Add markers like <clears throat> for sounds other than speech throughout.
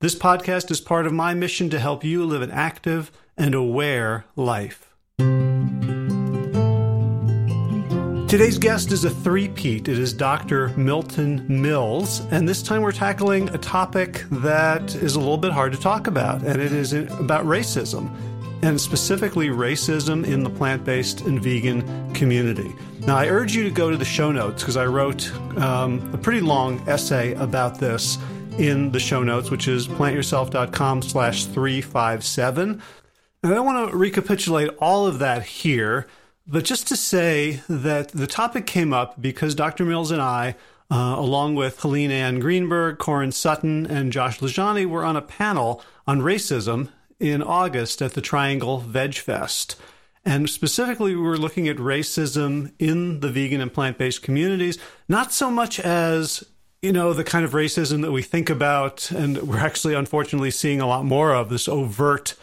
This podcast is part of my mission to help you live an active and aware life. Today's guest is a three-peat. It is Dr. Milton Mills, and this time we're tackling a topic that is a little bit hard to talk about, and it is about racism, and specifically racism in the plant-based and vegan community. Now, I urge you to go to the show notes because I wrote um, a pretty long essay about this in the show notes, which is plantyourself.com slash 357. And I don't want to recapitulate all of that here, but just to say that the topic came up because Dr. Mills and I, uh, along with Helene Ann Greenberg, Corin Sutton, and Josh LaJaunie, were on a panel on racism in August at the Triangle Veg Fest. And specifically, we were looking at racism in the vegan and plant based communities, not so much as you know, the kind of racism that we think about, and we're actually unfortunately seeing a lot more of this overt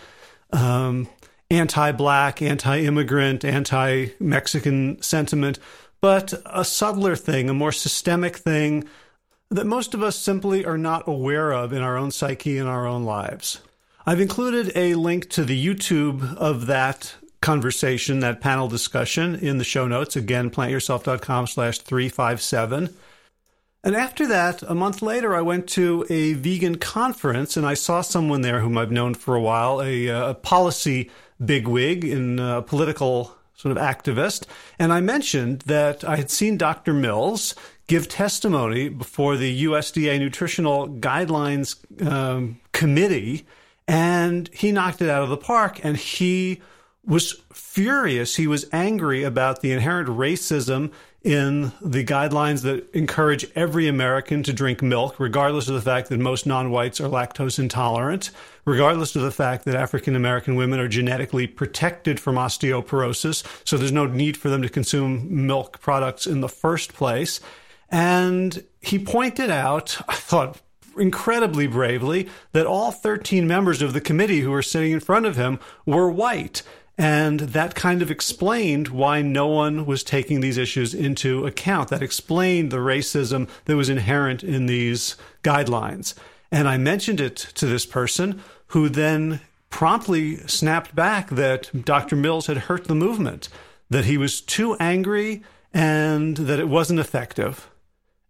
um, anti black, anti immigrant, anti Mexican sentiment, but a subtler thing, a more systemic thing that most of us simply are not aware of in our own psyche and our own lives. I've included a link to the YouTube of that conversation, that panel discussion in the show notes. Again, plantyourself.com slash 357. And after that, a month later, I went to a vegan conference and I saw someone there whom I've known for a while, a, a policy bigwig and a political sort of activist. And I mentioned that I had seen Dr. Mills give testimony before the USDA Nutritional Guidelines um, Committee, and he knocked it out of the park. And he was furious. He was angry about the inherent racism in the guidelines that encourage every American to drink milk, regardless of the fact that most non whites are lactose intolerant, regardless of the fact that African American women are genetically protected from osteoporosis, so there's no need for them to consume milk products in the first place. And he pointed out, <laughs> I thought, incredibly bravely, that all 13 members of the committee who were sitting in front of him were white. And that kind of explained why no one was taking these issues into account. That explained the racism that was inherent in these guidelines. And I mentioned it to this person who then promptly snapped back that Dr. Mills had hurt the movement, that he was too angry and that it wasn't effective.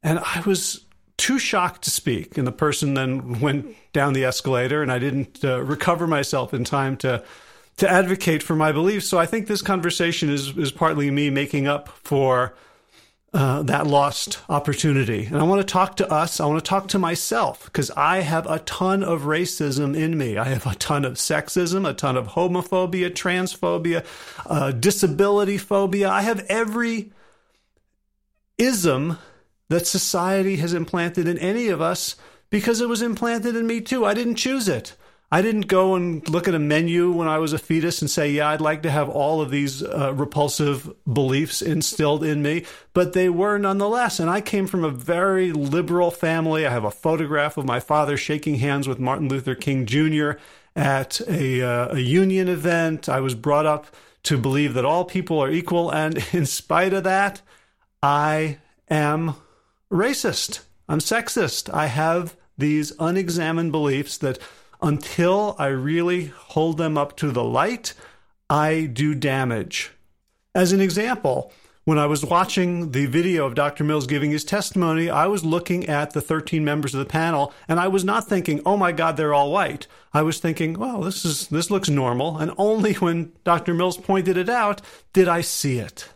And I was too shocked to speak. And the person then went down the escalator, and I didn't uh, recover myself in time to to advocate for my beliefs. So I think this conversation is is partly me making up for uh, that lost opportunity. And I want to talk to us. I want to talk to myself because I have a ton of racism in me. I have a ton of sexism, a ton of homophobia, transphobia, uh, disability phobia. I have every ism that society has implanted in any of us because it was implanted in me too. I didn't choose it. I didn't go and look at a menu when I was a fetus and say, yeah, I'd like to have all of these uh, repulsive beliefs instilled in me, but they were nonetheless. And I came from a very liberal family. I have a photograph of my father shaking hands with Martin Luther King Jr. at a, uh, a union event. I was brought up to believe that all people are equal. And <laughs> in spite of that, I am racist. I'm sexist. I have these unexamined beliefs that until I really hold them up to the light, I do damage. As an example, when I was watching the video of Dr. Mills giving his testimony, I was looking at the 13 members of the panel and I was not thinking, "Oh my god, they're all white." I was thinking, "Well, this is this looks normal." And only when Dr. Mills pointed it out did I see it.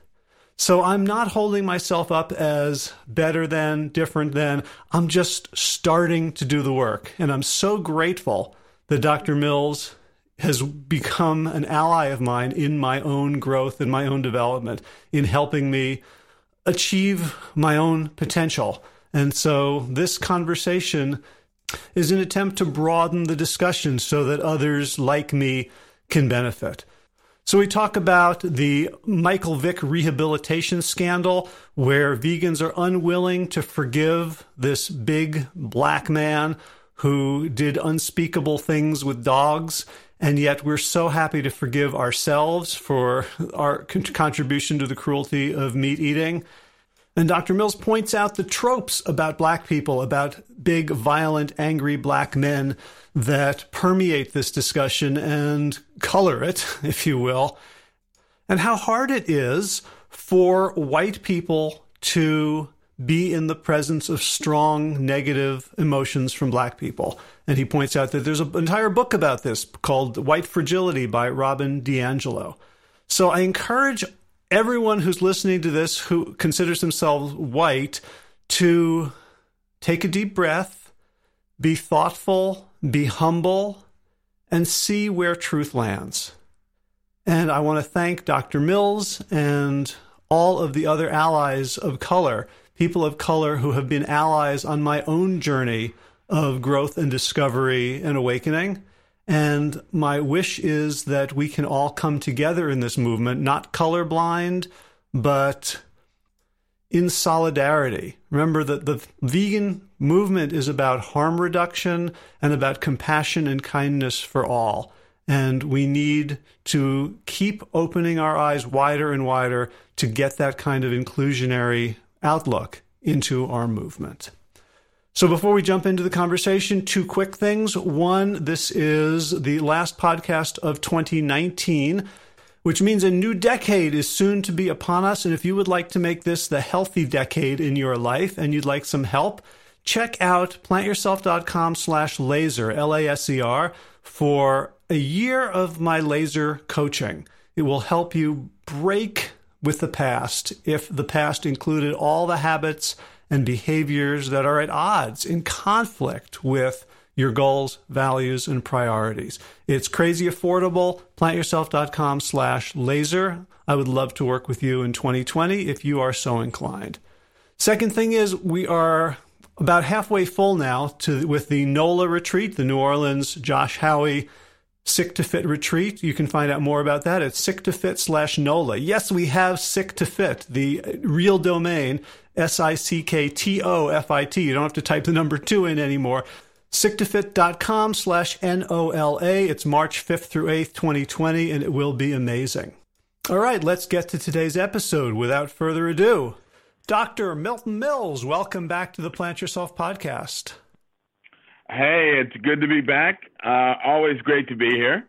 So I'm not holding myself up as better than, different than. I'm just starting to do the work. And I'm so grateful that Dr. Mills has become an ally of mine in my own growth and my own development, in helping me achieve my own potential. And so this conversation is an attempt to broaden the discussion so that others like me can benefit. So we talk about the Michael Vick rehabilitation scandal, where vegans are unwilling to forgive this big black man who did unspeakable things with dogs and yet we're so happy to forgive ourselves for our contribution to the cruelty of meat eating. And Dr. Mills points out the tropes about black people, about big, violent, angry black men that permeate this discussion and color it, <laughs> if you will, and how hard it is for white people to be in the presence of strong negative emotions from black people. And he points out that there's an entire book about this called White Fragility by Robin DiAngelo. So I encourage everyone who's listening to this who considers themselves white to take a deep breath, be thoughtful, be humble, and see where truth lands. And I want to thank Dr. Mills and all of the other allies of color people of color who have been allies on my own journey of growth and discovery and awakening. And my wish is that we can all come together in this movement, not colorblind, but in solidarity. Remember that the vegan movement is about harm reduction and about compassion and kindness for all. And we need to keep opening our eyes wider and wider to get that kind of inclusionary outlook into our movement. So, before we jump into the conversation, two quick things. One, this is the last podcast of 2019, which means a new decade is soon to be upon us. And if you would like to make this the healthy decade in your life and you'd like some help, check out plantyourself.com slash laser, L A S E R, for a year of my laser coaching. It will help you break with the past if the past included all the habits and behaviors that are at odds, in conflict with your goals, values, and priorities. It's crazy affordable. Plantyourself.com slash laser. I would love to work with you in 2020 if you are so inclined. Second thing is we are about halfway full now to with the NOLA retreat, the New Orleans Josh Howie Sick to Fit retreat. You can find out more about that at sick to fit slash NOLA. Yes, we have Sick to Fit, the real domain, S I C K T O F I T. You don't have to type the number two in anymore. Sicktofit.com slash N O L A. It's March 5th through 8th, 2020, and it will be amazing. All right, let's get to today's episode without further ado. Dr. Milton Mills, welcome back to the Plant Yourself podcast. Hey, it's good to be back. Uh, always great to be here.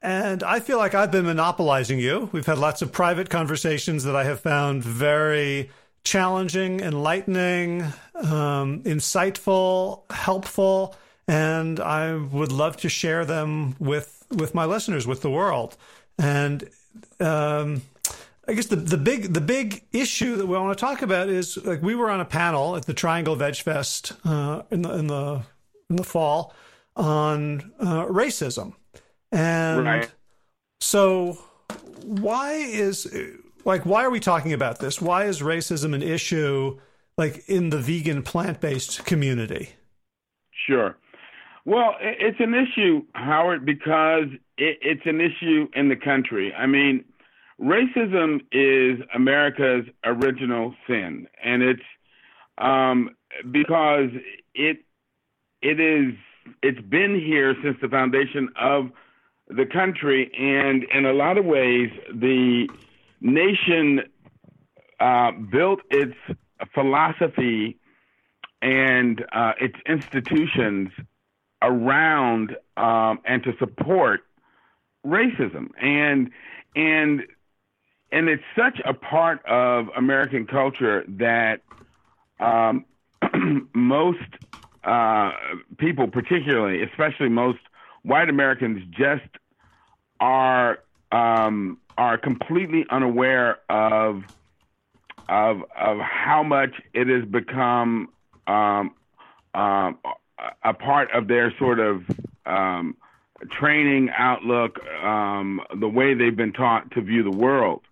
And I feel like I've been monopolizing you. We've had lots of private conversations that I have found very challenging, enlightening, um, insightful, helpful, and I would love to share them with with my listeners, with the world. And um, I guess the the big the big issue that we want to talk about is like we were on a panel at the Triangle Veg Fest uh, in the in the in the fall on uh, racism. And right. so, why is like why are we talking about this? Why is racism an issue like in the vegan plant based community? Sure. Well, it's an issue, Howard, because it's an issue in the country. I mean, racism is America's original sin, and it's um, because it it is it's been here since the foundation of the country, and in a lot of ways, the nation uh, built its philosophy and uh, its institutions around um, and to support racism. And and and it's such a part of American culture that um, <clears throat> most uh, people, particularly, especially most white Americans, just are um, are completely unaware of of of how much it has become um, um, a part of their sort of um, training outlook, um, the way they've been taught to view the world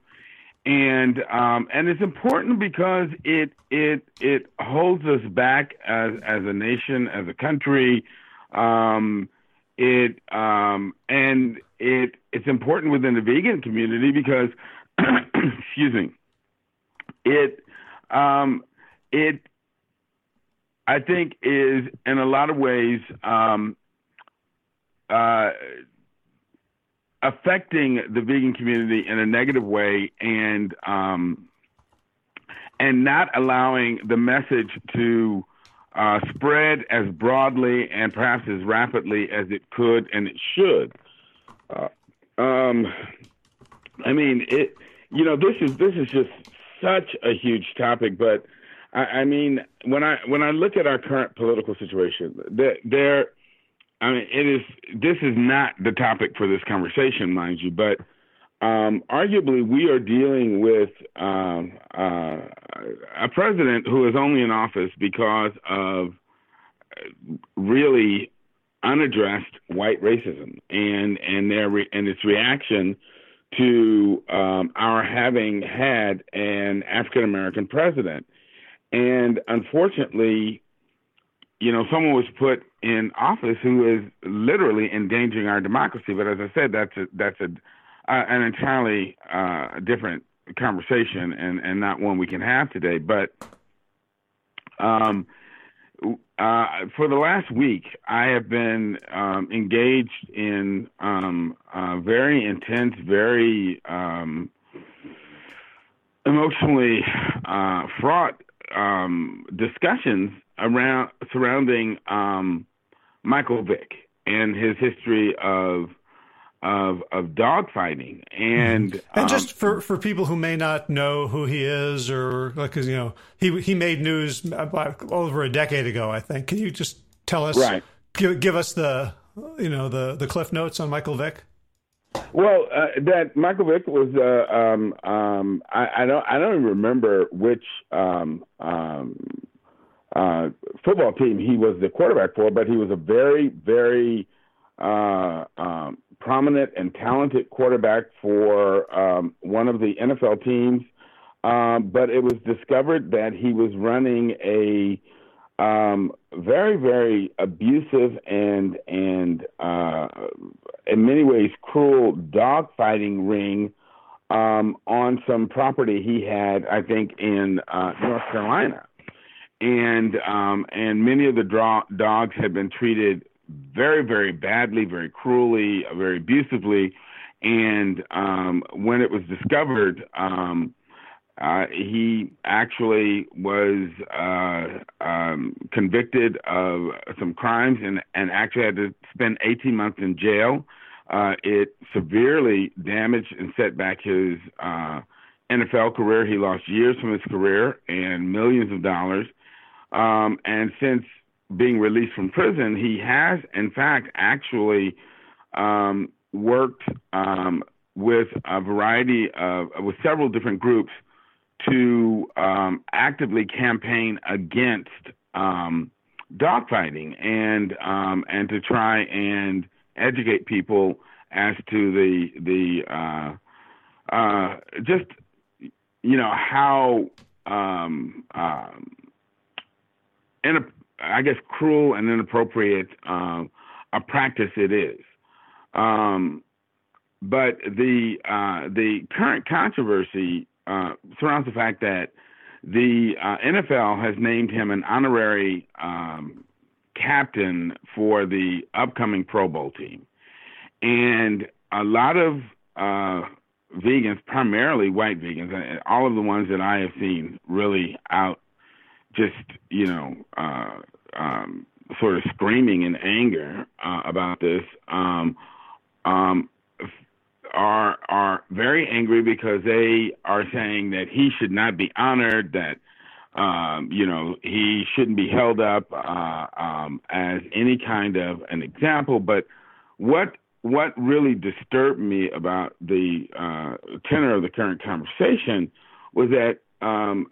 and um, and it's important because it it it holds us back as as a nation, as a country. Um, it um, and it it's important within the vegan community because <clears throat> excuse me, it um, it I think is in a lot of ways um, uh, affecting the vegan community in a negative way and um, and not allowing the message to uh, spread as broadly and perhaps as rapidly as it could and it should. Uh, um, I mean, it. You know, this is this is just such a huge topic, but I, I mean, when I when I look at our current political situation, there there I mean, it is. This is not the topic for this conversation, mind you, but um, arguably we are dealing with um, uh, a president who is only in office because of really unaddressed white racism and and their re- and its reaction to um, our having had an African American president, and unfortunately, you know, someone was put in office who is literally endangering our democracy. But as I said, that's a, that's a uh, an entirely uh, different conversation and and not one we can have today. But um, uh, for the last week, I have been um, engaged in um, very intense, very um, emotionally uh, fraught um, discussions around surrounding um, Michael Vick and his history of of of dog fighting. And and um, just for for people who may not know who he is or like cause, you know he he made news about over a decade ago I think. Can you just tell us right. give, give us the you know the the cliff notes on Michael Vick? Well, uh, that Michael Vick was uh, um, um, I, I, don't I don't even remember which um, um uh, football team he was the quarterback for, but he was a very, very uh, um, prominent and talented quarterback for um, one of the NFL teams. Um, but it was discovered that he was running a um, very, very abusive and and uh, in many ways cruel dogfighting ring um, on some property he had, I think, in uh, North Carolina and um, and many of the draw- dogs had been treated very very badly, very cruelly, very abusively, and um, when it was discovered. Um, uh, he actually was uh, um, convicted of some crimes and, and actually had to spend 18 months in jail. Uh, it severely damaged and set back his uh, NFL career. He lost years from his career and millions of dollars. Um, and since being released from prison, he has, in fact, actually um, worked um, with a variety of, with several different groups to um, actively campaign against um, dogfighting and um, and to try and educate people as to the the uh, uh, just you know how um, in I guess cruel and inappropriate um, a practice it is. Um, but the uh, the current controversy uh, surrounds the fact that the uh, NFL has named him an honorary um, captain for the upcoming Pro Bowl team, and a lot of uh, vegans, primarily white vegans, all of the ones that I have seen really out just you know uh, um, sort of screaming in anger uh, about this um, um, are are very angry because they are saying that he should not be honored, that um, you know he shouldn't be held up uh, um, as any kind of an example. But what what really disturbed me about the uh, tenor of the current conversation was that um,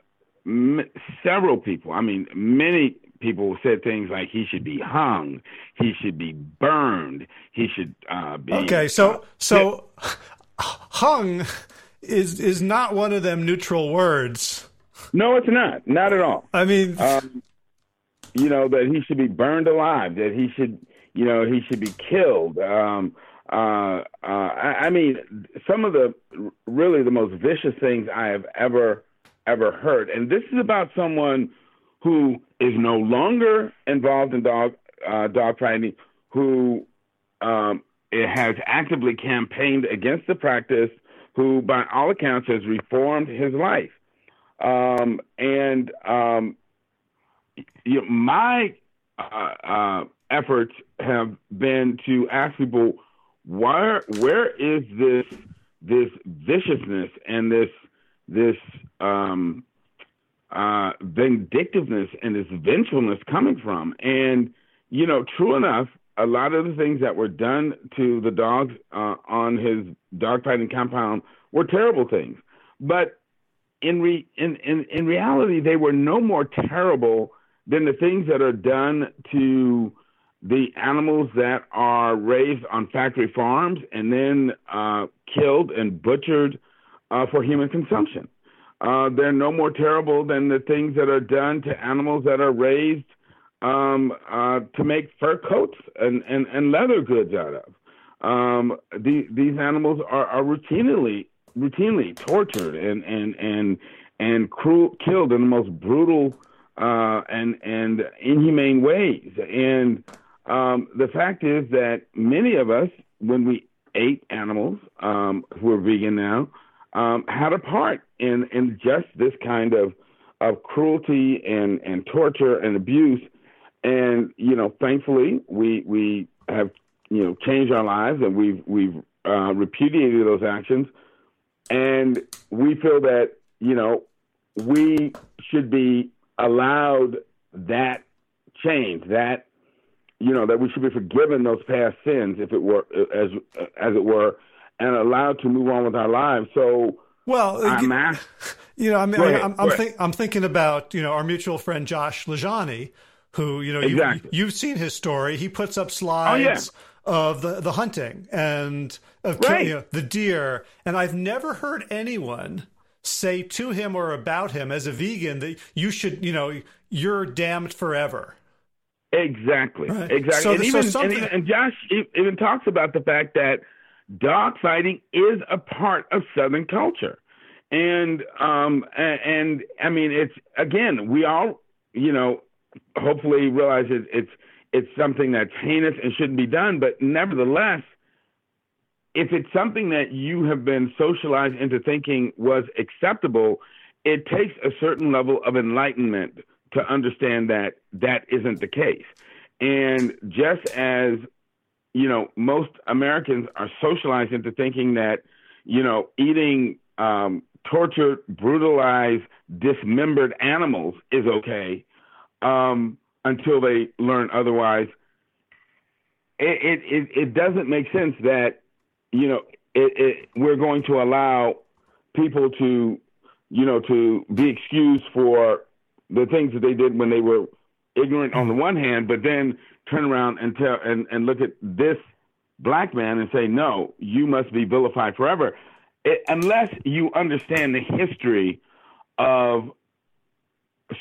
m- several people, I mean, many people said things like he should be hung, he should be burned, he should uh, be. Okay, so so <laughs> hung is is not one of them neutral words. No, it's not. Not at all. I mean, um, you know that he should be burned alive. That he should, you know, he should be killed. Um, uh, uh, I, I mean, some of the really the most vicious things I have ever ever heard, and this is about someone who is no longer involved in dog uh, dog fighting, who um, has actively campaigned against the practice, who by all accounts has reformed his life. Um, and um, you know, my uh, uh, efforts have been to ask people where where is this this viciousness and this this um, uh, vindictiveness and this vengefulness coming from? And you know, true enough, a lot of the things that were done to the dogs uh, on his dogfighting compound were terrible things, but in, re- in in in reality, they were no more terrible than the things that are done to the animals that are raised on factory farms and then uh, killed and butchered uh, for human consumption. Uh, they're no more terrible than the things that are done to animals that are raised um, uh, to make fur coats and, and, and leather goods out of. Um, the, these animals are, are routinely routinely tortured and and and and cruel, killed in the most brutal uh, and and inhumane ways. And um, the fact is that many of us, when we ate animals um, who are vegan now, um, had a part in in just this kind of of cruelty and and torture and abuse. And you know, thankfully, we we have you know changed our lives and we've we've uh, repudiated those actions, and we feel that you know we should be allowed that change that you know that we should be forgiven those past sins, if it were as as it were, and allowed to move on with our lives. So, well, uh, I'm asked, <laughs> you know, I mean, I'm I'm, think, I'm, thinking about you know our mutual friend Josh LaJaunie, who you know exactly. you, have seen his story. He puts up slides. Oh, yeah. Of the, the hunting and of right. you know, the deer, and I've never heard anyone say to him or about him as a vegan that you should, you know, you're damned forever. Exactly. Right. Exactly. So, and, so even, something... and, even, and Josh even talks about the fact that dog fighting is a part of Southern culture. And um and, and I mean it's again we all you know hopefully realize it, it's it's something that's heinous and shouldn't be done but nevertheless if it's something that you have been socialized into thinking was acceptable it takes a certain level of enlightenment to understand that that isn't the case. And just as, you know, most Americans are socialized into thinking that, you know, eating um, tortured, brutalized, dismembered animals is okay um, until they learn otherwise. It, it, it, doesn't make sense that, you know, it, it, we're going to allow people to, you know, to be excused for the things that they did when they were ignorant on the one hand, but then turn around and tell and, and look at this black man and say, no, you must be vilified forever. It, unless you understand the history of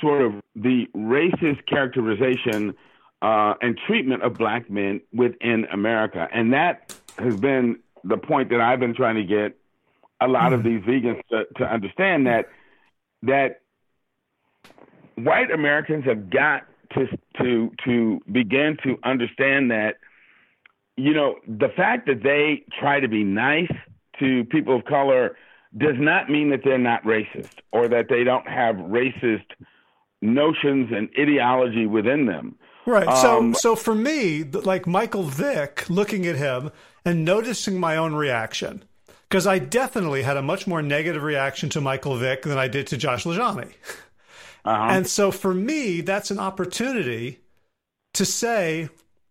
sort of the racist characterization uh, and treatment of black men within America. And that has been the point that I've been trying to get a lot of mm-hmm. these vegans to, to understand that that white Americans have got to to to begin to understand that you know the fact that they try to be nice to people of color does not mean that they're not racist or that they don't have racist notions and ideology within them. Right. Um, so, so for me, like Michael Vick, looking at him and noticing my own reaction, because I definitely had a much more negative reaction to Michael Vick than I did to Josh LaJaunie. <laughs> Uh-huh. And so for me, that's an opportunity to say,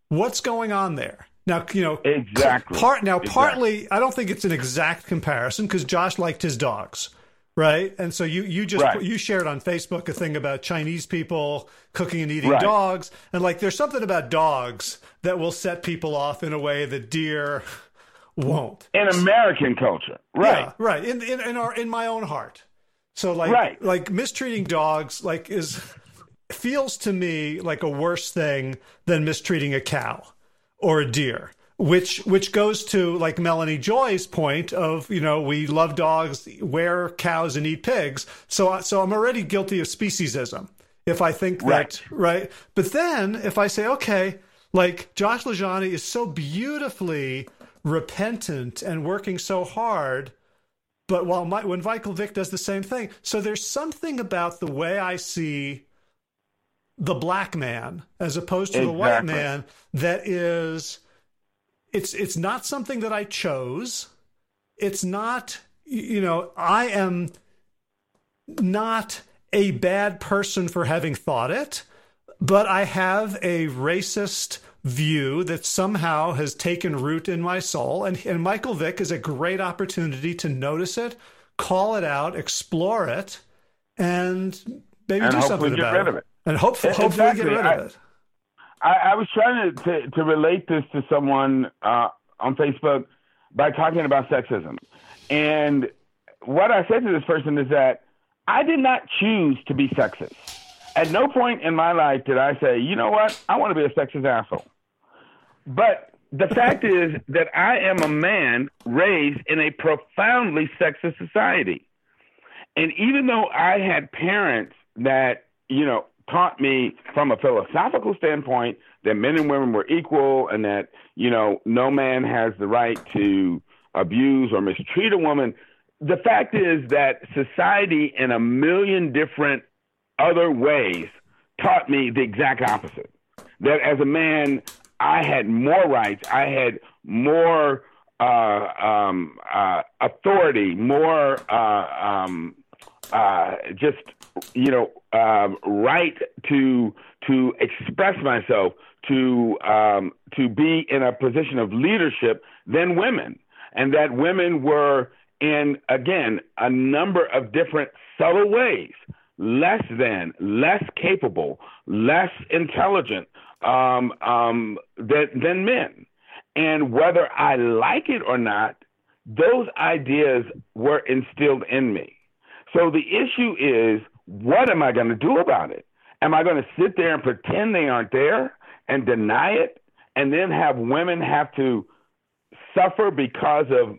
what's going on there? Now, you know, exactly. Part now, exactly. partly, I don't think it's an exact comparison because Josh liked his dogs, right? And so you you just right. you shared on Facebook a thing about Chinese people cooking and eating right. dogs, and like there's something about dogs that will set people off in a way that deer won't in American culture, right? Yeah, right. In in in, our, in my own heart. So like right. like mistreating dogs like is feels to me like a worse thing than mistreating a cow or a deer which which goes to like Melanie Joy's point of you know we love dogs, wear cows, and eat pigs. So so I'm already guilty of speciesism if I think that right. right. But then if I say okay, like Josh LaJaunie is so beautifully repentant and working so hard. But while my, when Michael Vick does the same thing, so there's something about the way I see the black man as opposed to exactly. the white man that is it's it's not something that I chose. It's not you know, I am not a bad person for having thought it, but I have a racist view that somehow has taken root in my soul. And, and Michael Vick is a great opportunity to notice it, call it out, explore it, and maybe and do something about it. it and hopefully, exactly. hopefully get rid I, of it. I, I was trying to, to, to relate this to someone uh, on Facebook by talking about sexism. And what I said to this person is that I did not choose to be sexist. At no point in my life did I say, you know what, I want to be a sexist asshole. But the fact is that I am a man raised in a profoundly sexist society. And even though I had parents that, you know, taught me from a philosophical standpoint that men and women were equal and that, you know, no man has the right to abuse or mistreat a woman. The fact is that society, in a million different other ways, taught me the exact opposite. That as a man, I had more rights, I had more uh, um, uh, authority, more uh, um, uh, just you know um, right to to express myself, to um, to be in a position of leadership than women, and that women were in again a number of different subtle ways less than, less capable, less intelligent um, um, than, than men. And whether I like it or not, those ideas were instilled in me. So the issue is what am I going to do about it? Am I going to sit there and pretend they aren't there and deny it and then have women have to suffer because of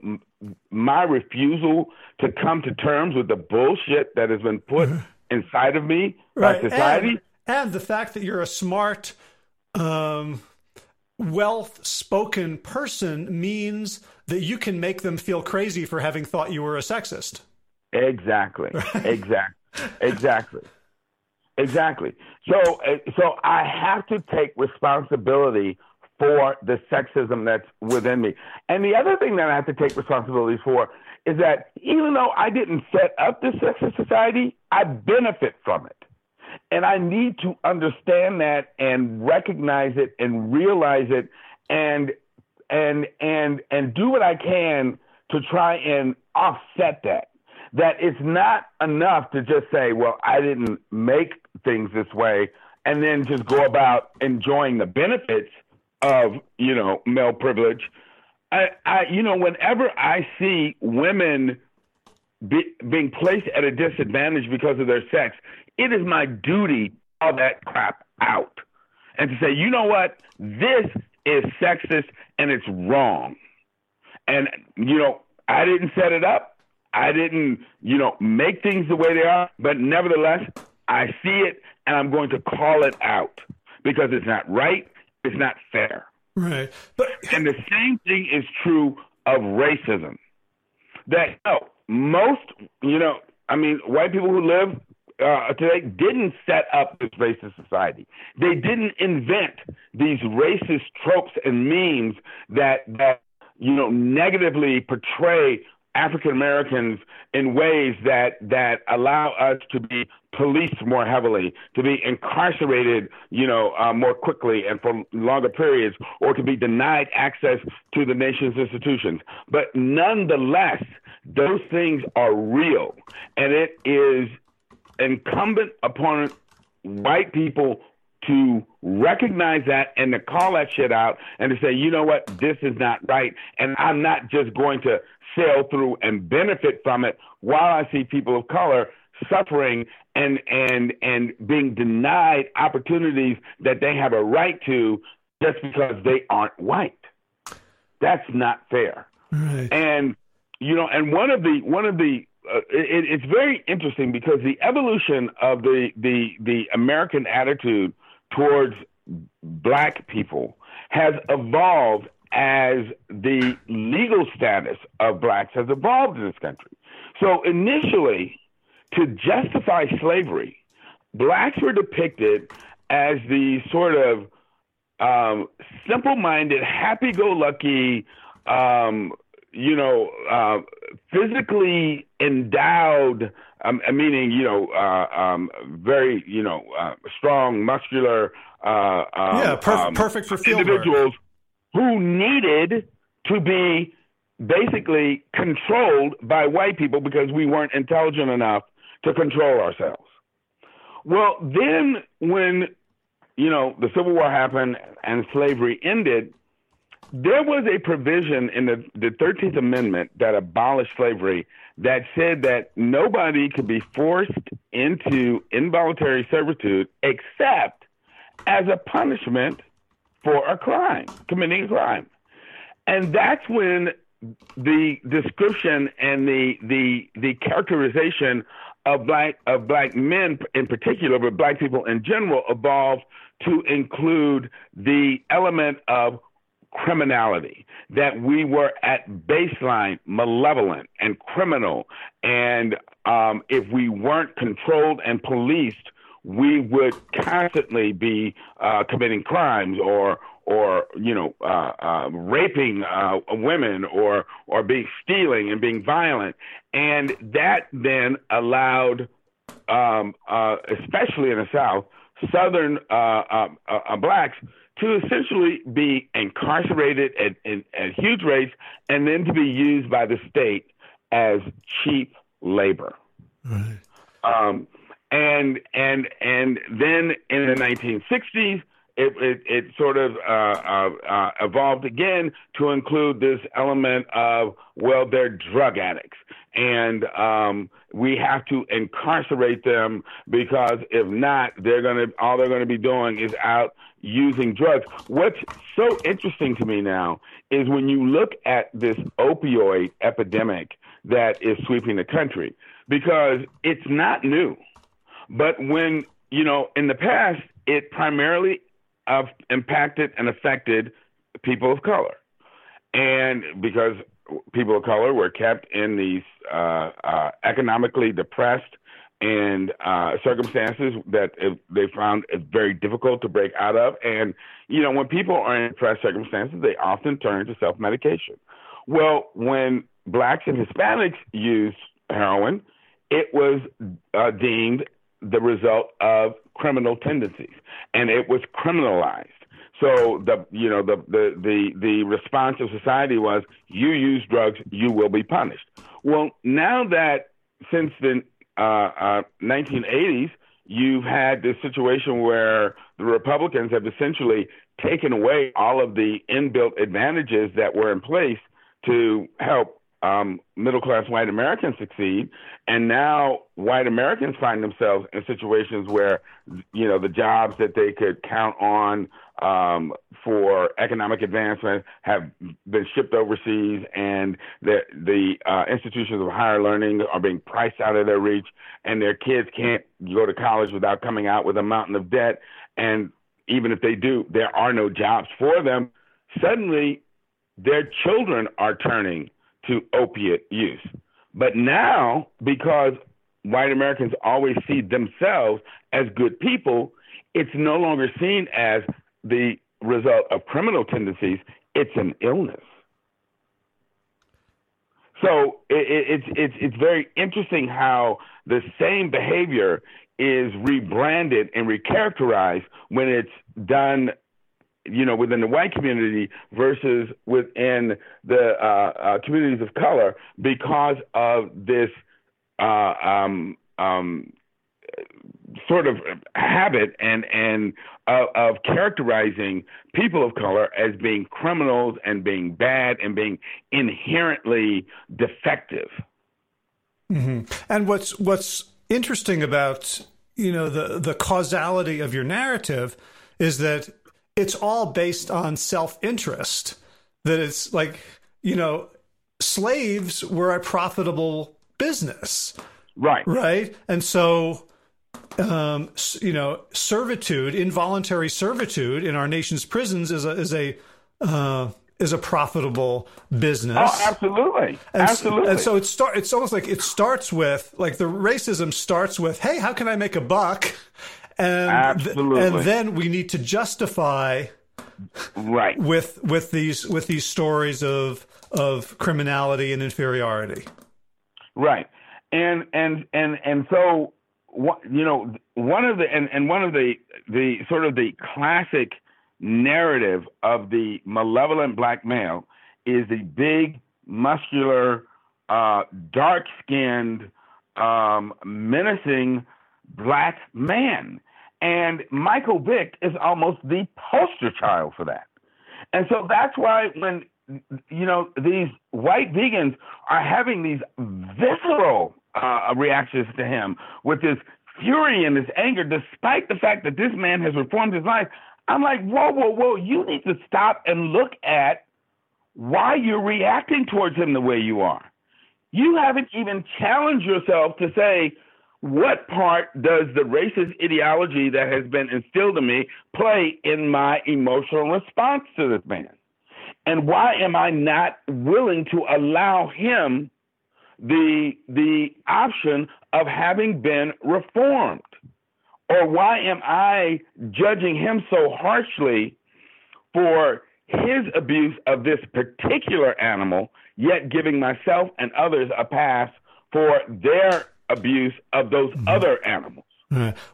my refusal to come to terms with the bullshit that has been put inside of me right. by society? And, and, the fact that you're a smart, um, well spoken person means that you can make them feel crazy for having thought you were a sexist. Exactly. <laughs> exactly. Exactly. Exactly. So, uh, so I have to take responsibility for the sexism that's within me. And the other thing that I have to take responsibility for is that even though I didn't set up this sexist society, I benefit from it. And I need to understand that and recognize it and realize it and and and and do what I can to try and offset that that it's not enough to just say, well, I didn't make things this way, and then just go about enjoying the benefits of, you know, male privilege. I, I you know, whenever I see women be, being placed at a disadvantage because of their sex, it is my duty to all that crap out and to say, you know what, this is sexist and it's wrong. And, you know, I didn't set it up. I didn't, you know, make things the way they are, but nevertheless, I see it and I'm going to call it out because it's not right, it's not fair. Right. But and the same thing is true of racism. That no, most, you know, I mean, white people who live uh, today didn't set up this racist society. They didn't invent these racist tropes and memes that that you know negatively portray African Americans in ways that that allow us to be policed more heavily, to be incarcerated, you know, uh, more quickly and for longer periods, or to be denied access to the nation's institutions. But nonetheless, those things are real, and it is incumbent upon white people to recognize that and to call that shit out and to say, you know what, this is not right. And I'm not just going to sail through and benefit from it while I see people of color suffering and and and being denied opportunities that they have a right to just because they aren't white. That's not fair. Right. And you know, and one of the one of the uh, it, it's very interesting because the evolution of the the the American attitude towards black people has evolved as the legal status of blacks has evolved in this country. So initially, to justify slavery, blacks were depicted as the sort of um, simple-minded, happy-go-lucky, um, you know, uh, physically endowed, um, meaning, you know, uh, um, very, you know, uh, strong, muscular, uh, um, yeah, perf- um, perfect for individuals who needed to be basically controlled by white people because we weren't intelligent enough to control ourselves. Well, then when you know the Civil War happened and slavery ended, there was a provision in the, the 13th Amendment that abolished slavery that said that nobody could be forced into involuntary servitude except as a punishment for a crime, committing a crime. And that's when the description and the the the characterization of black of black men in particular, but black people in general, evolved to include the element of criminality, that we were at baseline malevolent and criminal. And um, if we weren't controlled and policed, we would constantly be uh, committing crimes or or you know uh, uh, raping uh, women or or being stealing and being violent, and that then allowed, um, uh, especially in the South, Southern uh, uh, blacks to essentially be incarcerated at, at, at huge rates and then to be used by the state as cheap labor. Right. Um, and and and then in the 1960s, it, it, it sort of uh, uh, uh, evolved again to include this element of well, they're drug addicts, and um, we have to incarcerate them because if not, they're gonna all they're gonna be doing is out using drugs. What's so interesting to me now is when you look at this opioid epidemic that is sweeping the country, because it's not new. But when, you know, in the past, it primarily uh, impacted and affected people of color. And because people of color were kept in these uh, uh, economically depressed and uh, circumstances that they found it very difficult to break out of. And, you know, when people are in depressed circumstances, they often turn to self medication. Well, when blacks and Hispanics used heroin, it was uh, deemed the result of criminal tendencies, and it was criminalized. So the you know the the the the response of society was you use drugs, you will be punished. Well, now that since the uh, uh, 1980s, you've had this situation where the Republicans have essentially taken away all of the inbuilt advantages that were in place to help um, middle class white Americans succeed, and now white Americans find themselves in situations where you know the jobs that they could count on um, for economic advancement have been shipped overseas, and the the uh, institutions of higher learning are being priced out of their reach, and their kids can't go to college without coming out with a mountain of debt, and even if they do, there are no jobs for them. Suddenly, their children are turning to opiate use. But now, because white Americans always see themselves as good people, it's no longer seen as the result of criminal tendencies, it's an illness. So it, it, it's it's it's very interesting how the same behavior is rebranded and recharacterized when it's done you know, within the white community versus within the uh, uh, communities of color because of this uh, um, um, sort of habit and and uh, of characterizing people of color as being criminals and being bad and being inherently defective. Mm-hmm. And what's what's interesting about you know the the causality of your narrative is that it's all based on self interest. That it's like, you know, slaves were a profitable business. Right. Right. And so, um, you know, servitude, involuntary servitude in our nation's prisons is a, is a, uh, is a profitable business. Oh, absolutely, and, absolutely. And so it start. It's almost like it starts with like the racism starts with, "Hey, how can I make a buck?" and Absolutely. and then we need to justify right with with these with these stories of of criminality and inferiority right and and and and so what you know one of the and, and one of the the sort of the classic narrative of the malevolent black male is the big muscular uh, dark skinned um, menacing black man and Michael Vick is almost the poster child for that. And so that's why when you know these white vegans are having these visceral uh, reactions to him with this fury and this anger, despite the fact that this man has reformed his life. I'm like, whoa, whoa, whoa! You need to stop and look at why you're reacting towards him the way you are. You haven't even challenged yourself to say, what part does the racist ideology that has been instilled in me play in my emotional response to this man? And why am I not willing to allow him the the option of having been reformed? Or why am I judging him so harshly for his abuse of this particular animal, yet giving myself and others a pass for their abuse of those mm-hmm. other animals.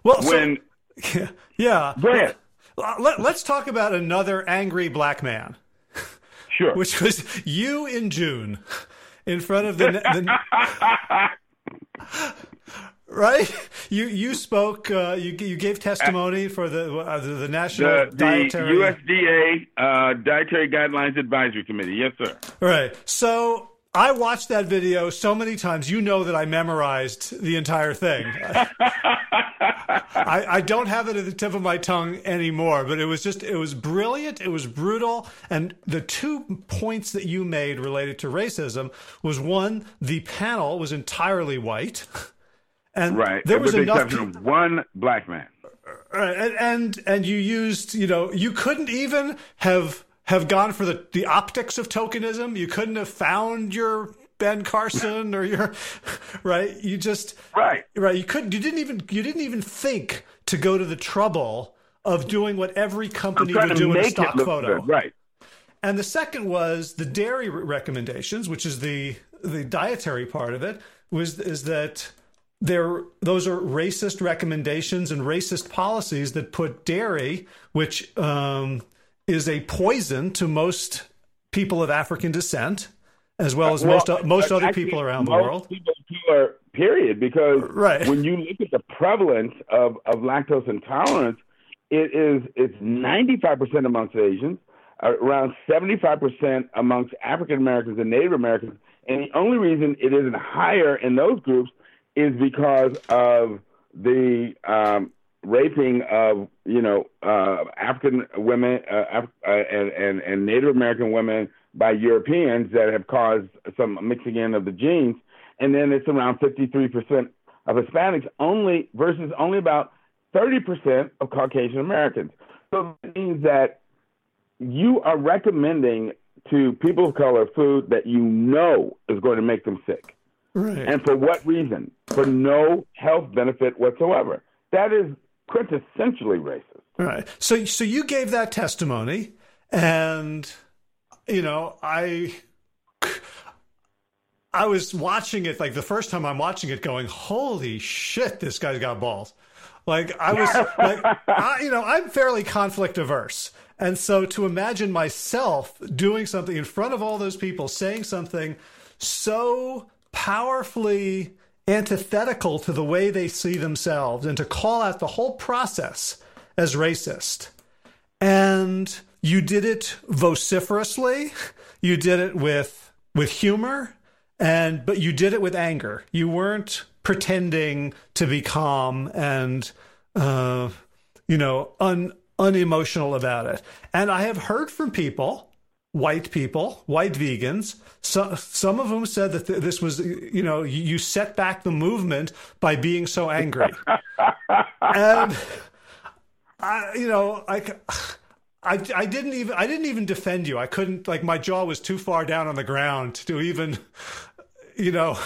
Well, when so, <laughs> yeah, yeah. Go ahead. Let, us talk about another angry black man. Sure. <laughs> Which was you in June, in front of the. the right? You you spoke. Uh, you you gave testimony for the uh, the, the, national the, dietary USDA uh, Dietary Guidelines Advisory Committee. Yes, sir. Right. So I watched that video so many times. You know that I memorized the entire thing. <laughs> I, I, don't have it at the tip of my tongue anymore, but it was just, it was brilliant. It was brutal. And the two points that you made related to racism was one, the panel was entirely white. And right. there was with enough. The exception of one black man. Right. And, and, and you used, you know, you couldn't even have have gone for the, the optics of tokenism. You couldn't have found your Ben Carson or your <laughs> right. You just right right. You couldn't. You didn't even you didn't even think to go to the trouble of doing what every company would do in a stock photo. Good. Right. And the second was the dairy recommendations, which is the the dietary part of it. Was is that there those are racist recommendations and racist policies that put dairy, which um, is a poison to most people of African descent, as well uh, as well, uh, most most other people around the world. Are, period, because right. when you look at the prevalence of, of lactose intolerance, it is it's ninety five percent amongst Asians, around seventy five percent amongst African Americans and Native Americans, and the only reason it isn't higher in those groups is because of the um, raping of you know uh, African women uh, Af- uh, and, and and Native American women by Europeans that have caused some mixing in of the genes, and then it's around 53% of Hispanics only versus only about 30% of Caucasian Americans. So that means that you are recommending to people of color food that you know is going to make them sick. Right. And for what reason? For no health benefit whatsoever. That is quintessentially racist. Right. So so you gave that testimony and you know, I I was watching it like the first time I'm watching it going, "Holy shit, this guy's got balls." Like I was like <laughs> I, you know, I'm fairly conflict averse. And so to imagine myself doing something in front of all those people saying something so powerfully antithetical to the way they see themselves and to call out the whole process as racist. And you did it vociferously. You did it with with humor and but you did it with anger. You weren't pretending to be calm and uh, you know un unemotional about it. And I have heard from people white people, white vegans. So, some of them said that th- this was, you know, you set back the movement by being so angry. <laughs> and I, you know, I, I, I didn't even, I didn't even defend you. I couldn't, like, my jaw was too far down on the ground to even, you know,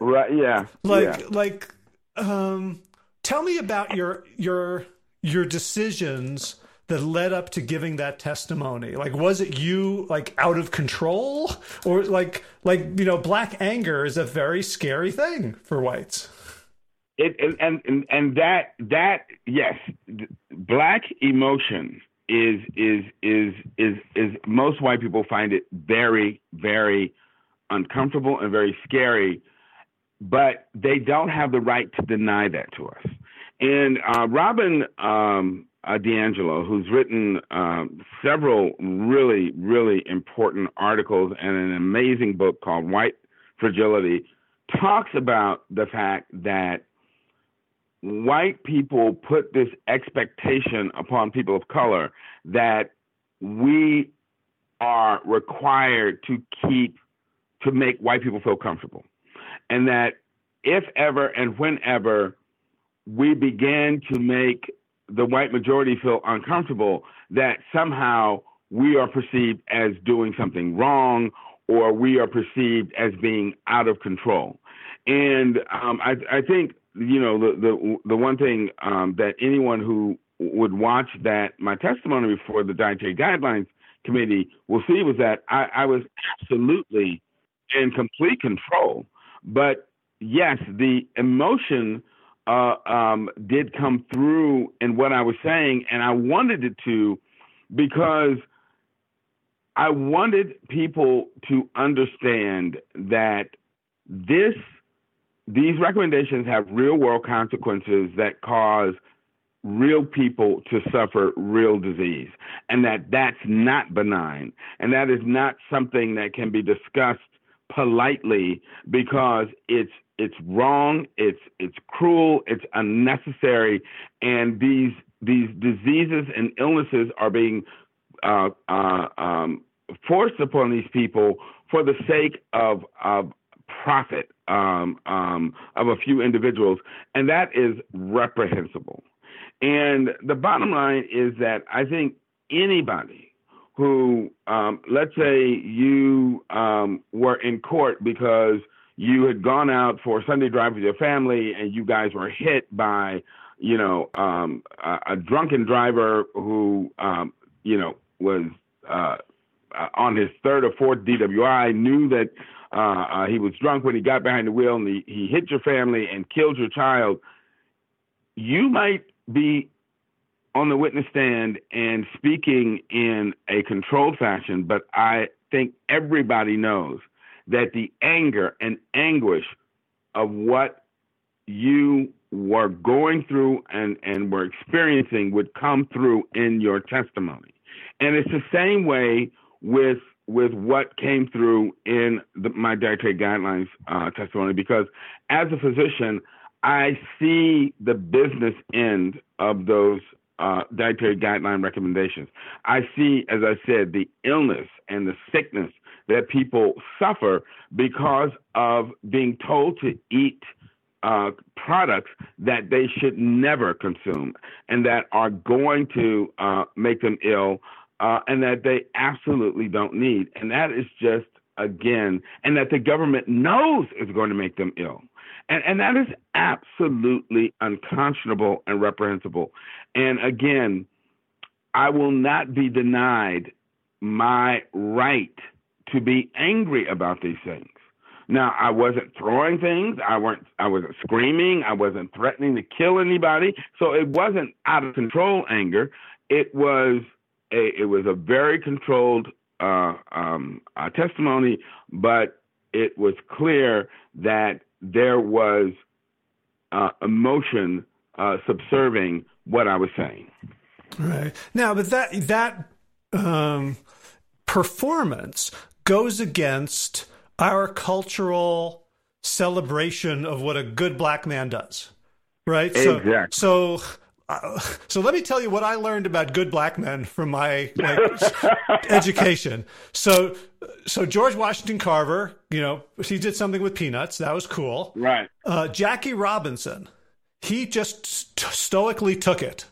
right? Yeah, like, yeah. like, um, tell me about your your your decisions that led up to giving that testimony? Like was it you like out of control? Or like like you know black anger is a very scary thing for whites. It and and and that that yes black emotion is is is is is most white people find it very very uncomfortable and very scary but they don't have the right to deny that to us. And uh, robin um, uh, DiAngelo, who's written um, several really, really important articles and an amazing book called White Fragility, talks about the fact that white people put this expectation upon people of color that we are required to keep to make white people feel comfortable. And that if ever and whenever we begin to make the white majority feel uncomfortable that somehow we are perceived as doing something wrong or we are perceived as being out of control. And um, I, I, think you know the the, the one thing um, that anyone who would watch that my testimony before the dietary guidelines committee will see was that I, I was absolutely in complete control. But yes, the emotion uh, um, did come through in what I was saying, and I wanted it to because I wanted people to understand that this these recommendations have real world consequences that cause real people to suffer real disease and that that's not benign and that is not something that can be discussed politely because it's it's wrong, it's it's cruel, it's unnecessary, and these these diseases and illnesses are being uh, uh, um, forced upon these people for the sake of of profit um, um, of a few individuals, and that is reprehensible. And the bottom line is that I think anybody who, um, let's say, you um, were in court because you had gone out for a Sunday drive with your family and you guys were hit by, you know, um, a, a drunken driver who, um, you know, was uh, uh on his third or fourth DWI, knew that uh, uh, he was drunk when he got behind the wheel and he, he hit your family and killed your child. You might be on the witness stand and speaking in a controlled fashion, but I think everybody knows that the anger and anguish of what you were going through and, and were experiencing would come through in your testimony. And it's the same way with with what came through in the, my dietary guidelines uh, testimony because as a physician, I see the business end of those uh, dietary guideline recommendations. I see, as I said, the illness and the sickness that people suffer because of being told to eat uh, products that they should never consume and that are going to uh, make them ill uh, and that they absolutely don't need. And that is just again and that the government knows is going to make them ill. And, and that is absolutely unconscionable and reprehensible. And again, I will not be denied my right to be angry about these things. Now, I wasn't throwing things. I weren't. I wasn't screaming. I wasn't threatening to kill anybody. So it wasn't out of control anger. It was a. It was a very controlled uh, um, uh, testimony, but it was clear that there was uh, emotion uh, subserving what I was saying. Right now, but that that um, performance goes against our cultural celebration of what a good black man does. Right? Exactly. So, so uh, <laughs> so let me tell you what I learned about good black men from my like, <laughs> education. So, so George Washington Carver, you know, he did something with peanuts. That was cool. Right. Uh, Jackie Robinson, he just st- stoically took it.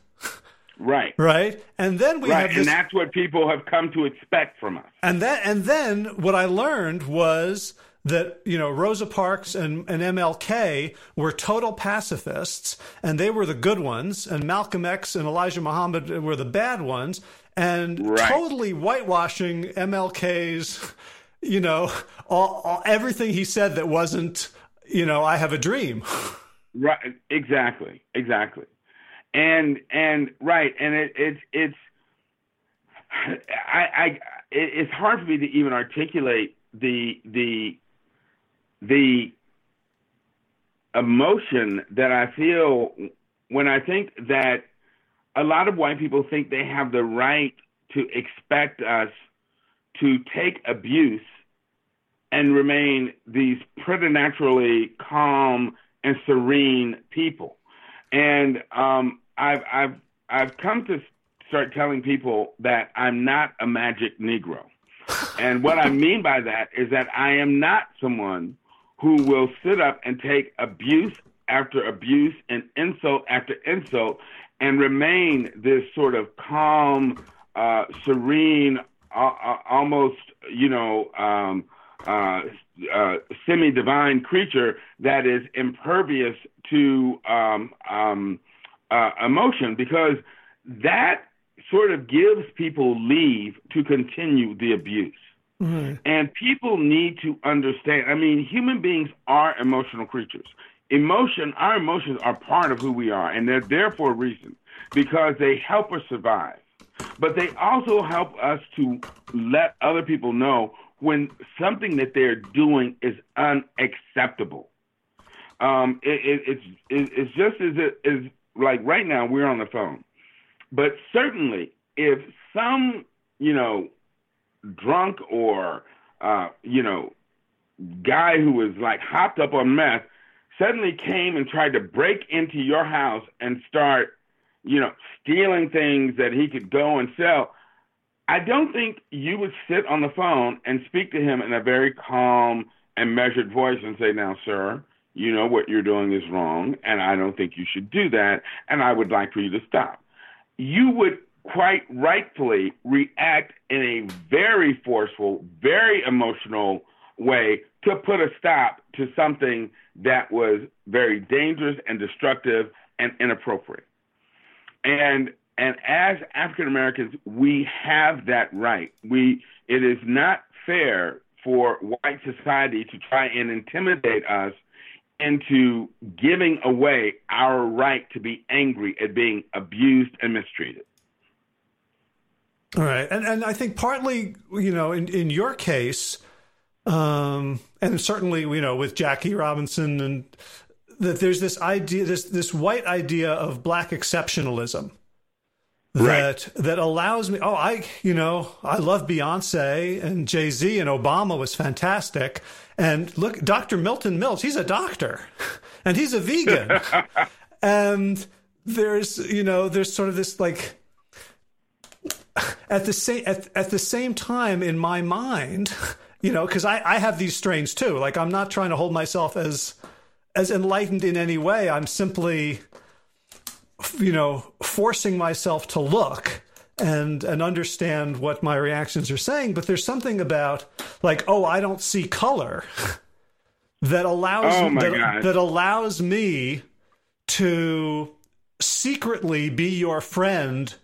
Right. Right. And then we right. have this, and that's what people have come to expect from us. And that and then what I learned was that you know Rosa Parks and, and MLK were total pacifists, and they were the good ones, and Malcolm X and Elijah Muhammad were the bad ones, and right. totally whitewashing MLK's, you know, all, all, everything he said that wasn't, you know, I have a dream. <laughs> Right. Exactly. Exactly. And and right. And it, it's it's I I it's hard for me to even articulate the the the emotion that I feel when I think that a lot of white people think they have the right to expect us to take abuse and remain these preternaturally calm and serene people. And um, I've I've I've come to start telling people that I'm not a magic Negro. and what I mean by that is that I am not someone who will sit up and take abuse after abuse and insult after insult and remain this sort of calm, uh, serene, uh, almost, you know, um, uh, uh, semi divine creature that is impervious to um, um, uh, emotion because that sort of gives people leave to continue the abuse. Mm-hmm. And people need to understand. I mean, human beings are emotional creatures. Emotion, our emotions are part of who we are, and they're there for a reason because they help us survive. But they also help us to let other people know when something that they're doing is unacceptable. Um, it, it, it's it, it's just as it is like right now we're on the phone, but certainly if some you know drunk or uh, you know guy who was like hopped up on meth suddenly came and tried to break into your house and start you know stealing things that he could go and sell. I don't think you would sit on the phone and speak to him in a very calm and measured voice and say now sir you know what you're doing is wrong and i don't think you should do that and i would like for you to stop. You would quite rightfully react in a very forceful, very emotional way to put a stop to something that was very dangerous and destructive and inappropriate. And and as African Americans, we have that right. We it is not fair for white society to try and intimidate us into giving away our right to be angry at being abused and mistreated. All right, and and I think partly, you know, in in your case, um, and certainly, you know, with Jackie Robinson, and that there's this idea, this this white idea of black exceptionalism that right. that allows me. Oh, I, you know, I love Beyonce and Jay Z, and Obama was fantastic. And look, Dr. Milton Mills, he's a doctor, <laughs> and he's a vegan, <laughs> and there's, you know, there's sort of this like at the same at, at the same time in my mind <laughs> you know because I, I have these strains too. Like i'm not trying to hold myself as as enlightened in any way. I'm simply you know forcing myself to look and and understand what my reactions are saying. But there's something about like, oh, I don't see color <laughs> that allows Oh, that, that allows me to secretly be your friend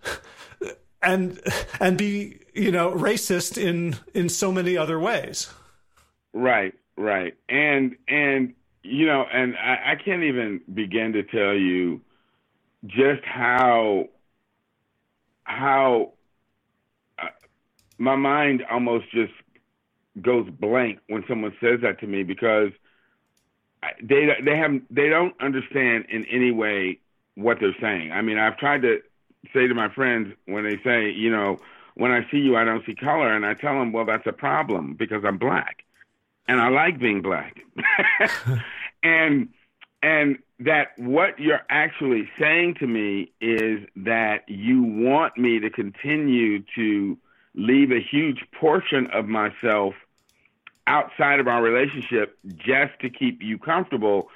and and be you know racist in in so many other ways. Right, right, and and you know, and I, I can't even begin to tell you just how how uh, my mind almost just goes blank when someone says that to me because they they have they don't understand in any way what they're saying. I mean, I've tried to say to my friends when they say, you know, when I see you, I don't see color, and I tell them, well, that's a problem because I'm black, and I like being black, <laughs> and and that what you're actually saying to me is that you want me to continue to leave a huge portion of myself outside of our relationship just to keep you comfortable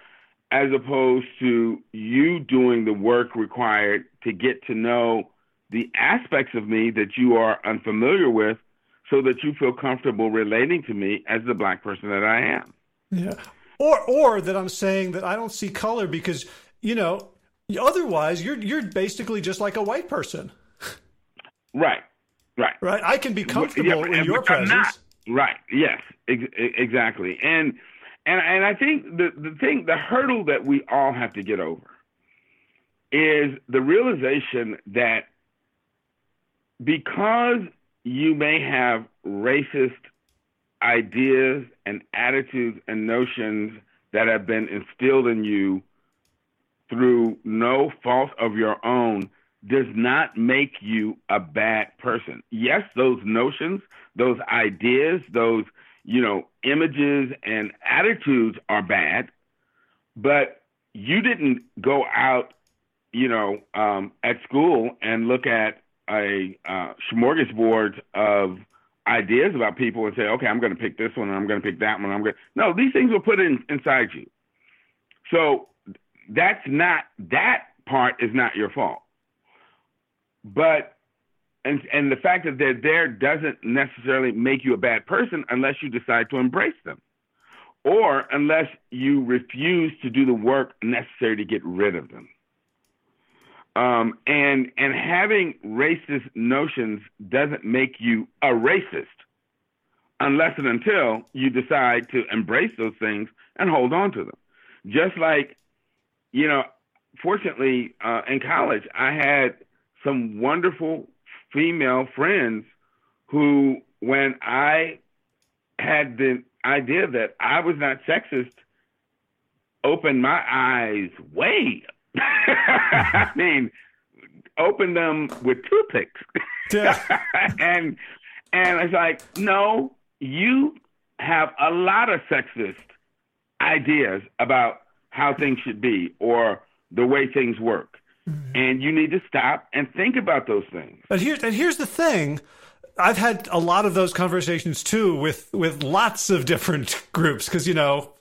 as opposed to you doing the work required to get to know the aspects of me that you are unfamiliar with so that you feel comfortable relating to me as the black person that I am. Yeah. Or or that I'm saying that I don't see color because you know otherwise you're you're basically just like a white person, Right. Right. right? I can be comfortable Yeah, in your I'm not. presence. Right. Yes. Ex- exactly. And and and I think the the thing the hurdle that we all have to get over is the realization that because you may have racist ideas and attitudes and notions that have been instilled in you through no fault of your own does not make you a bad person. Yes, those notions, those ideas, those, you know, images and attitudes are bad, but you didn't go out, you know, um, at school and look at a uh, smorgasbord of ideas about people and say, okay, I'm going to pick this one and I'm going to pick that one. I'm going. No, these things were put in inside you. So that's not that part is not your fault. But and and the fact that they're there doesn't necessarily make you a bad person unless you decide to embrace them. Or unless you refuse to do the work necessary to get rid of them. Um, and and having racist notions doesn't make you a racist unless and until you decide to embrace those things and hold on to them. Just like, you know, fortunately uh, in college, I had some wonderful female friends who, when I had the idea that I was not sexist, opened my eyes way. <laughs> I mean, open them with toothpicks. Yeah. <laughs> and and it's like, no, you have a lot of sexist ideas about how things should be or the way things work. And you need to stop and think about those things. But here's and here's the thing. I've had a lot of those conversations too with with lots of different <laughs> groups because you know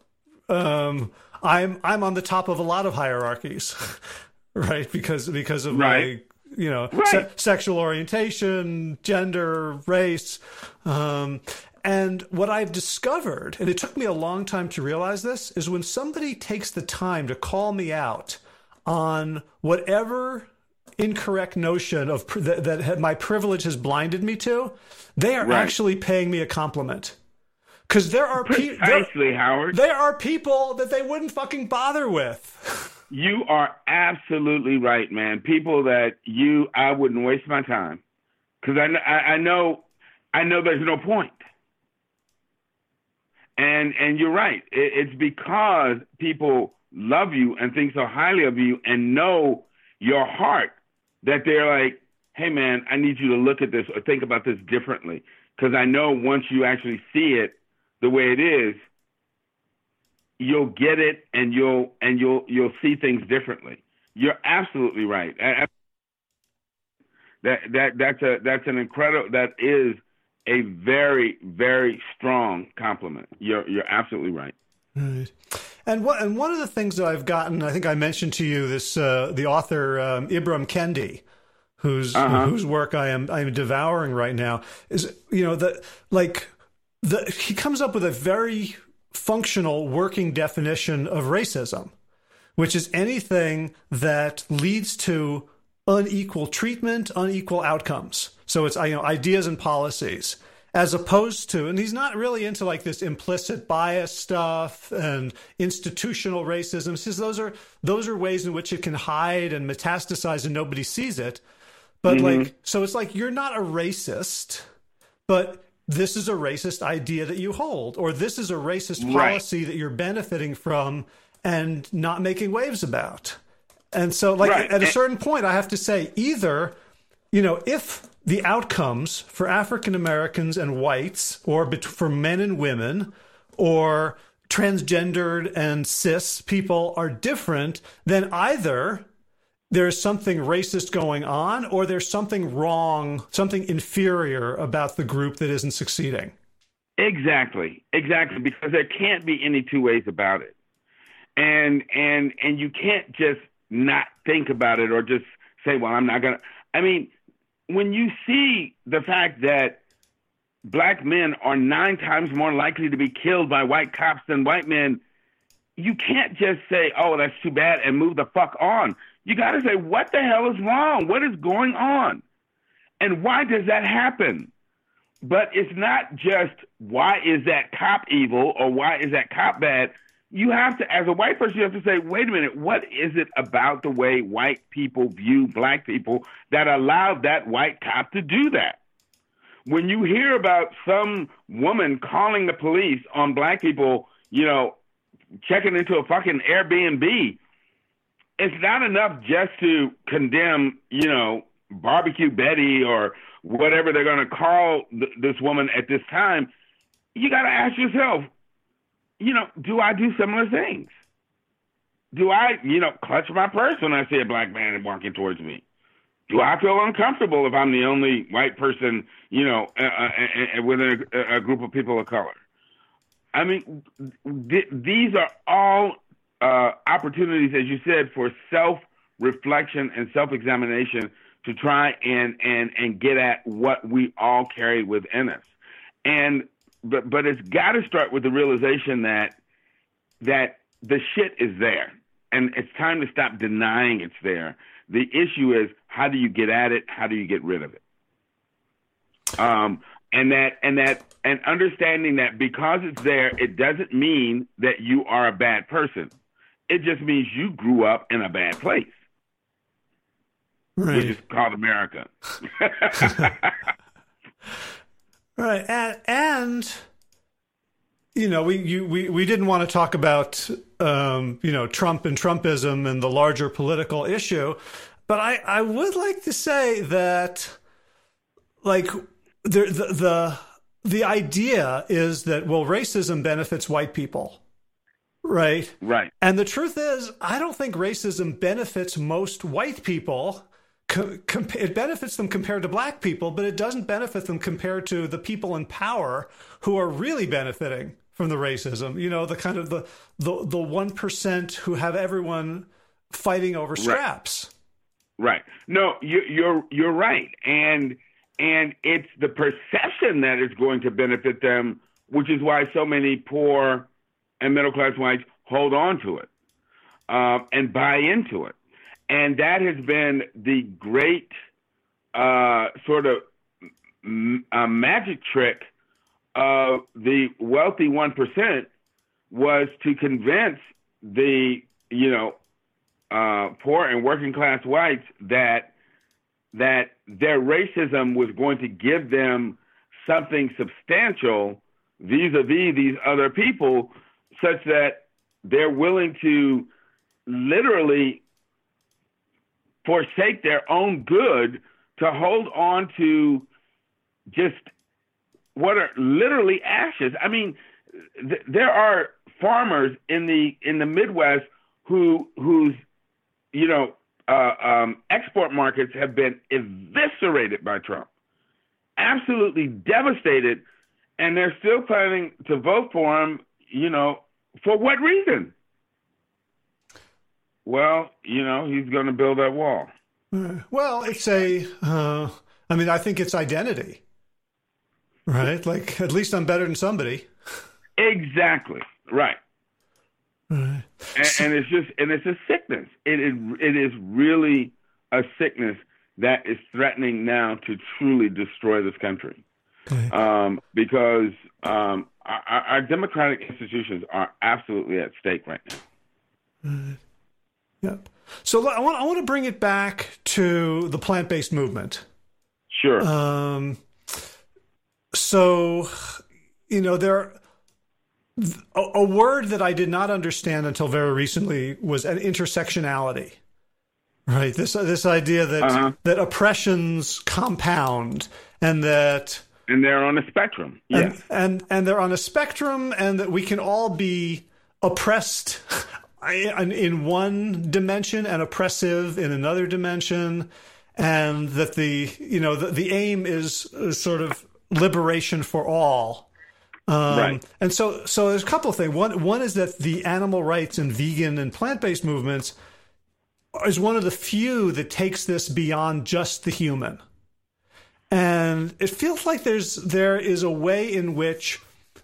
um, I'm I'm on the top of a lot of hierarchies, <laughs> right? Because because of Right. my you know Right. se- sexual orientation, gender, race, um, and what I've discovered, and it took me a long time to realize this, is when somebody takes the time to call me out on whatever incorrect notion of pr- that, that my privilege has blinded me to, they are Right. actually paying me a compliment. Because there are pe- there, Precisely, Howard. there are people that they wouldn't fucking bother with. <laughs> You are absolutely right, man. People that you, I wouldn't waste my time because I, I, I know, I know there's no point. And and you're right. It, it's because people love you and think so highly of you and know your heart that they're like, hey, man, I need you to look at this or think about this differently because I know once you actually see it the way it is, you'll get it and you'll and you'll you'll see things differently. You're absolutely right. That that that's a that's an incredible that is a very very strong compliment. You're you're absolutely right. Right. And what and one of the things that I've gotten, I think I mentioned to you this uh, the author um, Ibram Kendi, whose uh-huh. whose work I am I am devouring right now, is you know that like the he comes up with a very functional working definition of racism, which is anything that leads to unequal treatment, unequal outcomes. So it's you know ideas and policies as opposed to, and he's not really into like this implicit bias stuff and institutional racism. He says those are those are ways in which it can hide and metastasize and nobody sees it. But mm-hmm. like, so it's like you're not a racist, but this is a racist idea that you hold, or this is a racist policy right. that you're benefiting from and not making waves about. And so, like, right. at a certain point, I have to say, either, you know, if the outcomes for African Americans and whites, or for men and women, or transgendered and cis people are different, then either there's something racist going on or there's something wrong, something inferior about the group that isn't succeeding. Exactly. Exactly because there can't be any two ways about it. And and and you can't just not think about it or just say, well, I'm not going to I mean, when you see the fact that black men are nine times more likely to be killed by white cops than white men, you can't just say, oh, that's too bad and move the fuck on. You got to say, what the hell is wrong? What is going on? And why does that happen? But it's not just why is that cop evil or why is that cop bad? you have to, as a white person, you have to say, wait a minute, what is it about the way white people view black people that allowed that white cop to do that? When you hear about some woman calling the police on black people, you know, checking into a fucking Airbnb, it's not enough just to condemn, you know, barbecue Betty or whatever they're going to call th- this woman at this time. You got to ask yourself, you know, do I do similar things? Do I, you know, clutch my purse when I see a black man walking towards me? Do I feel uncomfortable if I'm the only white person, you know, uh, uh, uh, within a, a, group of people of color? I mean, th- these are all uh, opportunities, as you said, for self reflection and self examination to try and, and, and get at what we all carry within us. And but but it's got to start with the realization that that the shit is there, and it's time to stop denying it's there. The issue is how do you get at it? How do you get rid of it? Um, and that and that and understanding that because it's there, it doesn't mean that you are a bad person. It just means you grew up in a bad place, right. which is called America. <laughs> <laughs> Right, and, and you know, we you, we we didn't want to talk about um, you know Trump and Trumpism and the larger political issue, but I I would like to say that like the the the, the idea is that well racism benefits white people. Right. Right. And the truth is, I don't think racism benefits most white people com- it benefits them compared to black people, but it doesn't benefit them compared to the people in power who are really benefiting from the racism. You know, the kind of the the the one percent who have everyone fighting over scraps. Right. right. No, you, you're you're right, and and it's the perception that is going to benefit them, which is why so many poor and middle class whites hold on to it um, and buy into it. And that has been the great uh, sort of uh, magic trick of the wealthy one percent was to convince the you know uh, poor and working class whites that that their racism was going to give them something substantial vis-a-vis these other people, such that they're willing to literally forsake their own good to hold on to just what are literally ashes. I mean, th- there are farmers in the in the Midwest who whose you know uh, um, export markets have been eviscerated by Trump, absolutely devastated, and they're still planning to vote for him. You know, for what reason? Well, you know, he's going to build that wall. Well, it's a. Uh, I mean, I think it's identity, right? Like, at least I'm better than somebody. Exactly. Right. Right. And, and it's just, and it's a sickness. It is, it is really a sickness that is threatening now to truly destroy this country. Um, because um, our, our democratic institutions are absolutely at stake right now. Yep. So I want I want to bring it back to the plant based movement. Sure. Um, so, you know, there a, a word that I did not understand until very recently was an intersectionality. Right. This this idea that Uh-huh. that oppressions compound and that and they're on a spectrum. and, Yes. and and they're on a spectrum and that we can all be oppressed in, in one dimension and oppressive in another dimension and that the you know the, the aim is, is sort of liberation for all um, Right. and so so there's a couple of things one one is that the animal rights and vegan and plant-based movements is one of the few that takes this beyond just the human and it feels like there's there is a way in which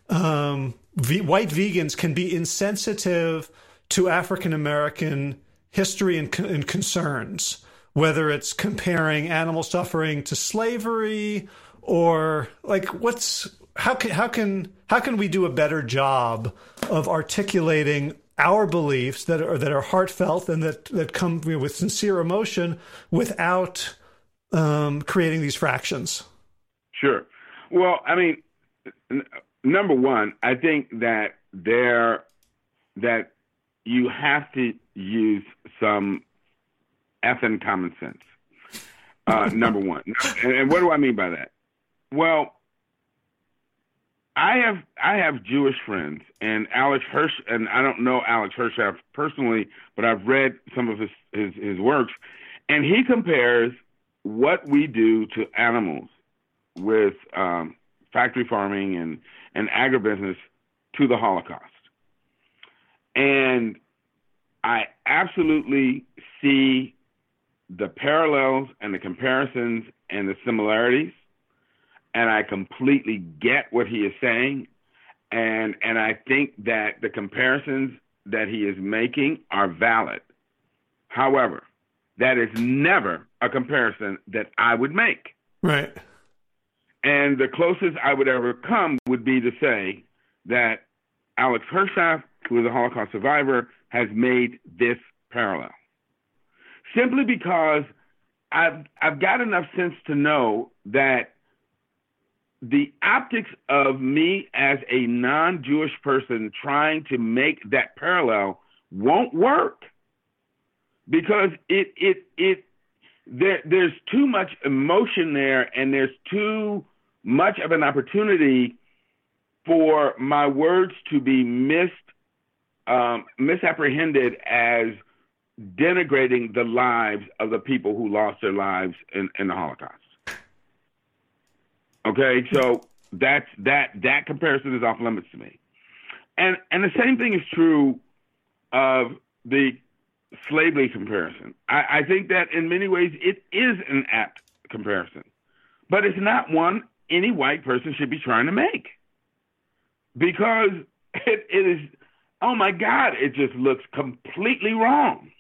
um, ve- white vegans can be insensitive to African American history and, con- and concerns, whether it's comparing animal suffering to slavery or like what's how can how can how can we do a better job of articulating our beliefs that are that are heartfelt and that that come you know, with sincere emotion without um, creating these fractions. Sure. Well, I mean, n- number one, I think that there that you have to use some effing common sense. Uh, <laughs> number one, and, and what do I mean by that? Well, I have I have Jewish friends, and Alex Hirsch, and I don't know Alex Hirsch personally, but I've read some of his his, his works, and he compares what we do to animals with um, factory farming and and agribusiness to the Holocaust, and I absolutely see the parallels and the comparisons and the similarities and I completely get what he is saying, and and I think that the comparisons that he is making are valid. However, that is never a comparison that I would make. Right. And the closest I would ever come would be to say that Alex Hershaft, who is a Holocaust survivor, has made this parallel. Simply because I've I've got enough sense to know that the optics of me as a non-Jewish person trying to make that parallel won't work because it it it there there's too much emotion there and there's too much of an opportunity for my words to be missed um, misapprehended as denigrating the lives of the people who lost their lives in, in the Holocaust. Okay, so that's that that comparison is off limits to me. And and the same thing is true of the slavery comparison. I, I think that in many ways it is an apt comparison. But it's not one any white person should be trying to make. Because it, it is oh my God, it just looks completely wrong.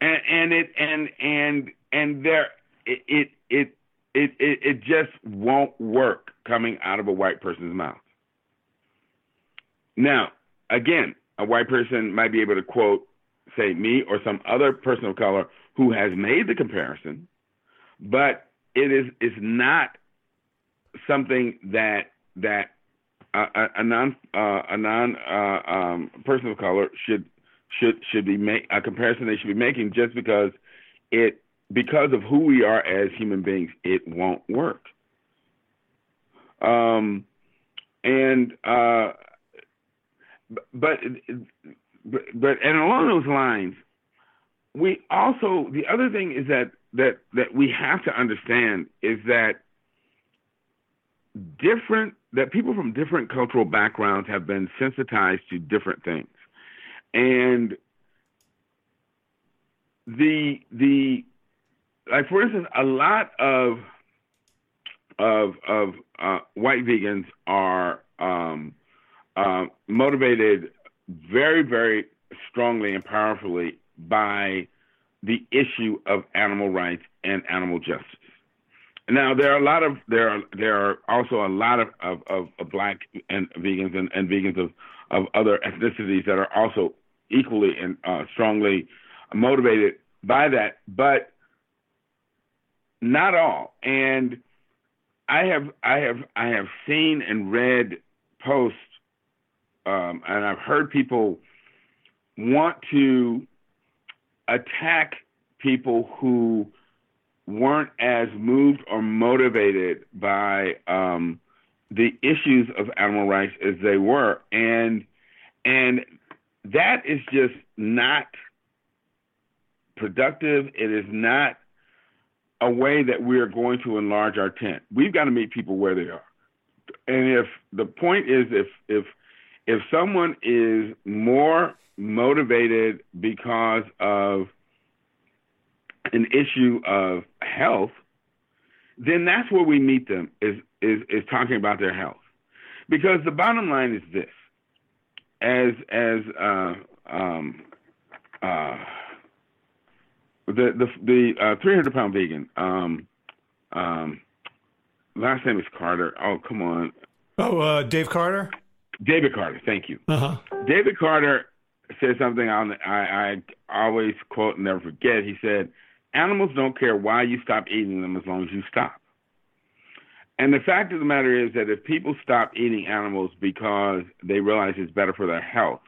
And and it and and and there it it it it, it, it just won't work coming out of a white person's mouth. Now, again, a white person might be able to quote, say, me or some other person of color who has made the comparison, but it is is not something that that a, a, non uh, a non uh, um, person of color should should should be make a comparison they should be making just because it because of who we are as human beings, it won't work. Um, and uh, but but but and along those lines, we also the other thing is that that that we have to understand is that different that people from different cultural backgrounds have been sensitized to different things, and the the like for instance, a lot of of of uh, white vegans are um, uh, motivated very very strongly and powerfully by the issue of animal rights and animal justice. Now there are a lot of there are there are also a lot of of, of, black and vegans and, and vegans of of other ethnicities that are also equally and uh, strongly motivated by that, but not all. And I have I have I have seen and read posts, um, and I've heard people want to attack people who weren't as moved or motivated by um, the issues of animal rights as they were, and and that is just not productive. It is not a way that we are going to enlarge our tent. We've got to meet people where they are. And if the point is if if if someone is more motivated because of an issue of health, then that's where we meet them is is is talking about their health. Because the bottom line is this. As as uh, um, uh, the the the uh, 300 pound vegan. Um, um, last name is Carter. Oh, come on. Oh, uh, Dave Carter. David Carter. Thank you. Uh-huh. David Carter said something I, I I always quote and never forget. He said, "Animals don't care why you stop eating them as long as you stop." And the fact of the matter is that if people stop eating animals because they realize it's better for their health,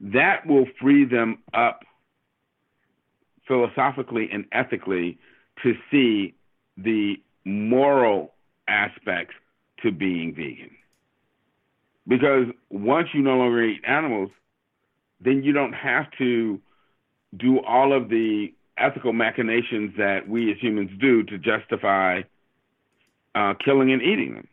that will free them up philosophically and ethically to see the moral aspects to being vegan. Because once you no longer eat animals, then you don't have to do all of the ethical machinations that we as humans do to justify uh, killing and eating them.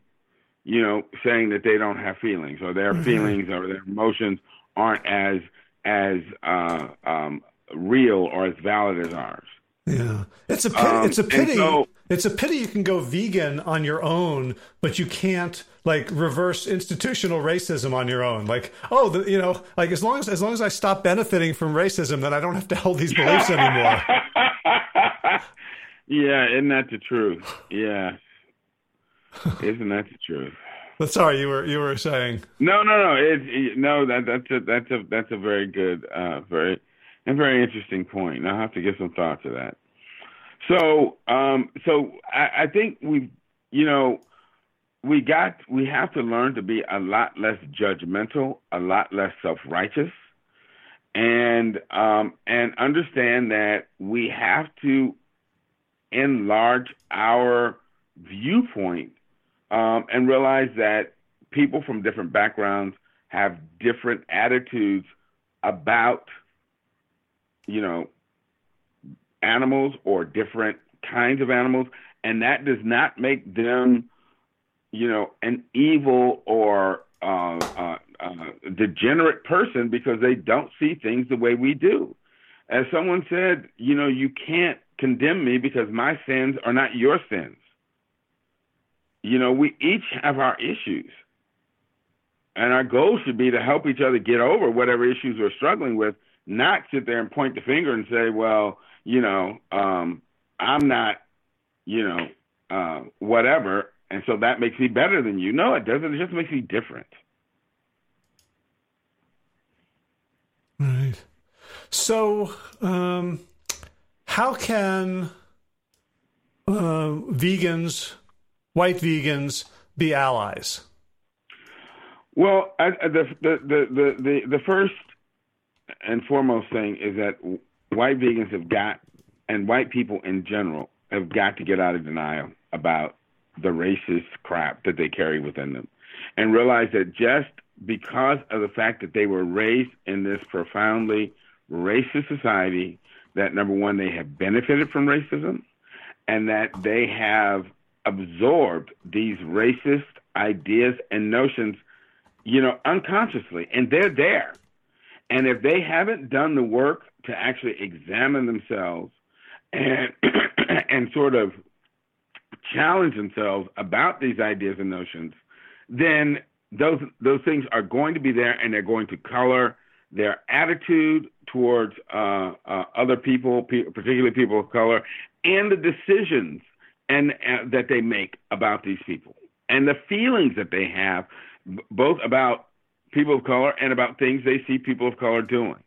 You know, saying that they don't have feelings or their mm-hmm. feelings or their emotions aren't as as uh, um, real or as valid as ours. Yeah, it's a pity. Um, it's a pity. So, it's a pity you can go vegan on your own, but you can't like reverse institutional racism on your own. Like, oh, the, you know, like as long as as long as I stop benefiting from racism, then I don't have to hold these beliefs anymore. <laughs> yeah, isn't that the truth? Yeah, isn't that the truth? <laughs> But sorry, you were you were saying. No, no, no. It's it, no that that's a that's a that's a very good, uh, very a very interesting point. And I'll have to give some thought to that. So, um, so I, I think we, you know, we got we have to learn to be a lot less judgmental, a lot less self-righteous, and um, and understand that we have to enlarge our viewpoint um, and realize that people from different backgrounds have different attitudes about you know, animals or different kinds of animals, and that does not make them, you know, an evil or uh, uh, uh, degenerate person because they don't see things the way we do. As someone said, you know, you can't condemn me because my sins are not your sins. You know, we each have our issues. And our goal should be to help each other get over whatever issues we're struggling with not sit there and point the finger and say, well, you know, um, I'm not, you know, uh, whatever, and so that makes me better than you. No, it doesn't. It just makes me different. Right. So, um, how can uh, vegans, white vegans, be allies? Well, I, the, the the the the first and foremost thing is that white vegans have got, and white people in general, have got to get out of denial about the racist crap that they carry within them and realize that just because of the fact that they were raised in this profoundly racist society, that number one, they have benefited from racism and that they have absorbed these racist ideas and notions, you know, unconsciously. And they're there. And if they haven't done the work to actually examine themselves and <clears throat> and sort of challenge themselves about these ideas and notions, then those those things are going to be there and they're going to color their attitude towards uh, uh, other people, pe- particularly people of color, and the decisions and uh, that they make about these people and the feelings that they have, b- both about people of color and about things they see people of color doing.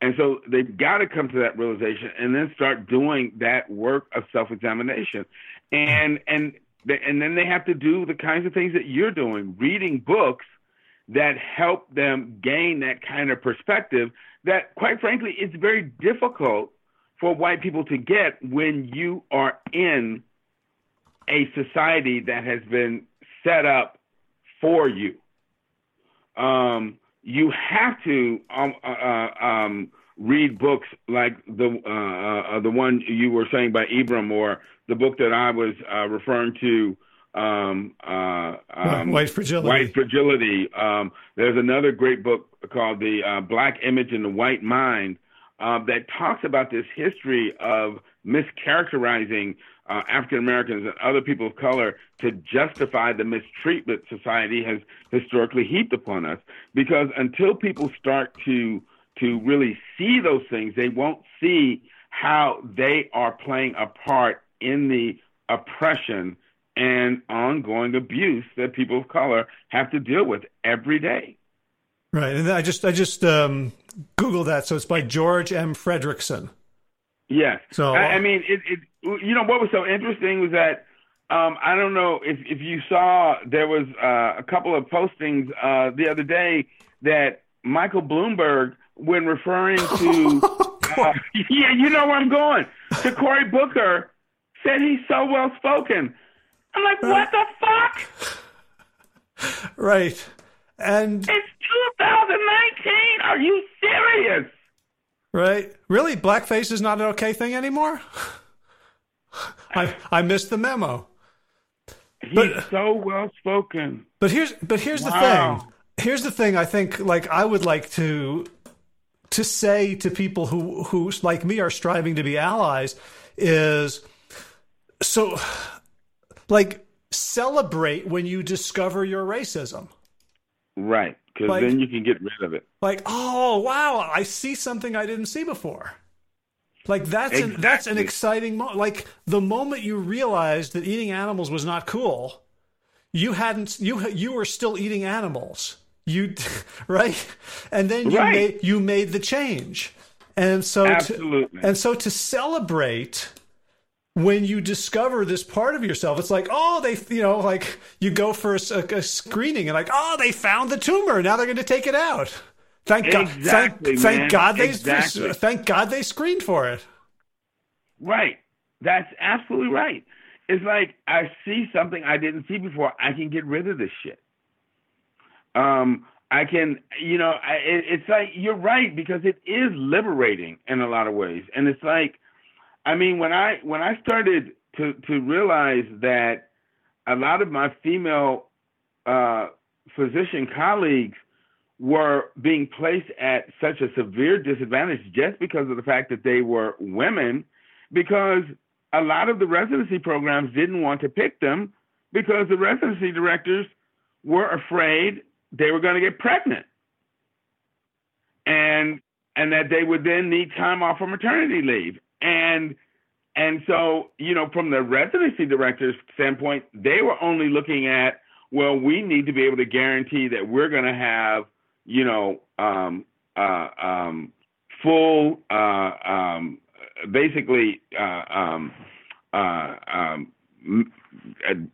And so they've got to come to that realization and then start doing that work of self-examination. And and and then they have to do the kinds of things that you're doing, reading books that help them gain that kind of perspective that quite frankly it's very difficult for white people to get when you are in a society that has been set up for you. Um, you have to um, uh, uh um, read books like the uh, uh, the one you were saying by Ibram, or the book that I was uh, referring to. Um, uh, um, white fragility. White fragility. Um, there's another great book called The uh, Black Image in the White Mind that talks about this history of mischaracterizing uh, African Americans and other people of color to justify the mistreatment society has historically heaped upon us. Because until people start to to really see those things, they won't see how they are playing a part in the oppression and ongoing abuse that people of color have to deal with every day. Right, and I just I just um, googled that, so it's by George M. Fredrickson. Yes. So I, I mean, it, it. You know what was so interesting was that um, I don't know if if you saw there was uh, a couple of postings uh, the other day that Michael Bloomberg, when referring <laughs> to, uh, yeah, you know where I'm going, to Cory Booker, said he's so well spoken. I'm like, what the fuck? Right. And it's 2019. Are you serious? Right? Really? Blackface is not an okay thing anymore? <laughs> I I missed the memo. He's but, so well spoken. But here's but here's wow. the thing. Here's the thing I think like I would like to to say to people who who like me are striving to be allies is so like celebrate when you discover your racism. Right because like, then you can get rid of it. Like, oh wow, I see something I didn't see before. Like that's exactly. an, that's an exciting moment. Like the moment you realized that eating animals was not cool, you hadn't you you were still eating animals. You <laughs> right, and then you right. made you made the change, and so Absolutely. To, and so to celebrate when you discover this part of yourself, it's like, oh, they, you know, like you go for a, a screening and like, oh, they found the tumor. Now they're going to take it out. Thank God. Exactly, thank, thank God they exactly. thank God they screened for it. Right. That's absolutely right. It's like I see something I didn't see before. I can get rid of this shit. Um, I can, you know, I, it, it's like you're right because it is liberating in a lot of ways, and it's like I mean, when I when I started to to realize that a lot of my female uh, physician colleagues were being placed at such a severe disadvantage just because of the fact that they were women, because a lot of the residency programs didn't want to pick them because the residency directors were afraid they were going to get pregnant. And and that they would then need time off for maternity leave and and so, you know, from the residency director's standpoint, they were only looking at, well, we need to be able to guarantee that we're going to have, you know, um, uh, um, full, uh, um, basically, uh, um, uh, um,